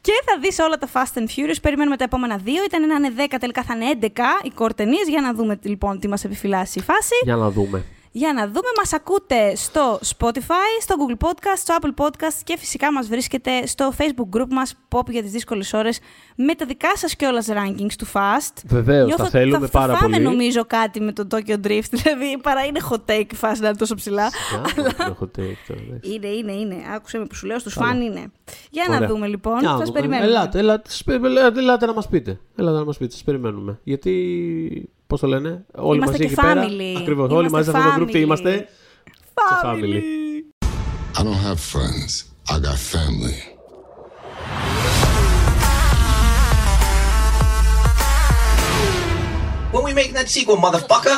Και θα δεις όλα τα Fast and Furious. Περιμένουμε τα επόμενα δύο. Ήταν να είναι 10, τελικά θα είναι 11 οι κορτενίε. Για να δούμε λοιπόν τι μας επιφυλάσσει η φάση. Για να δούμε. Για να δούμε, μας ακούτε στο Spotify, στο Google Podcast, στο Apple Podcast και φυσικά μας βρίσκεται στο Facebook group μας Pop για τις δύσκολες ώρες με τα δικά σας κιόλας rankings του Fast. Βεβαίως, Νιώθω τα ότι θέλουμε θα, πάρα θα φάμε πολύ. νομίζω κάτι με το Tokyo Drift, δηλαδή παρά είναι hot take η φάση να είναι τόσο ψηλά. Για να έχω take τώρα, εντάξει. Είναι, είναι, είναι. Άκουσε με που σου λέω, στους Καλά. φαν είναι. Για να Ωραία. δούμε λοιπόν, Για να σας δούμε. περιμένουμε. Ελάτε, ελάτε, σας πε- ελάτε, ελάτε να μας πείτε. Ελάτε να μας πείτε, σας περιμένουμε. Γιατί, πώ το λένε, όλοι Είμαστε μαζί και εκεί πέρα. family. Ακριβώ, όλοι Είμαστε μαζί σε αυτό το group τι family. είμαστε. Family. family. I don't have friends. I got family. When we making that sequel, motherfucker?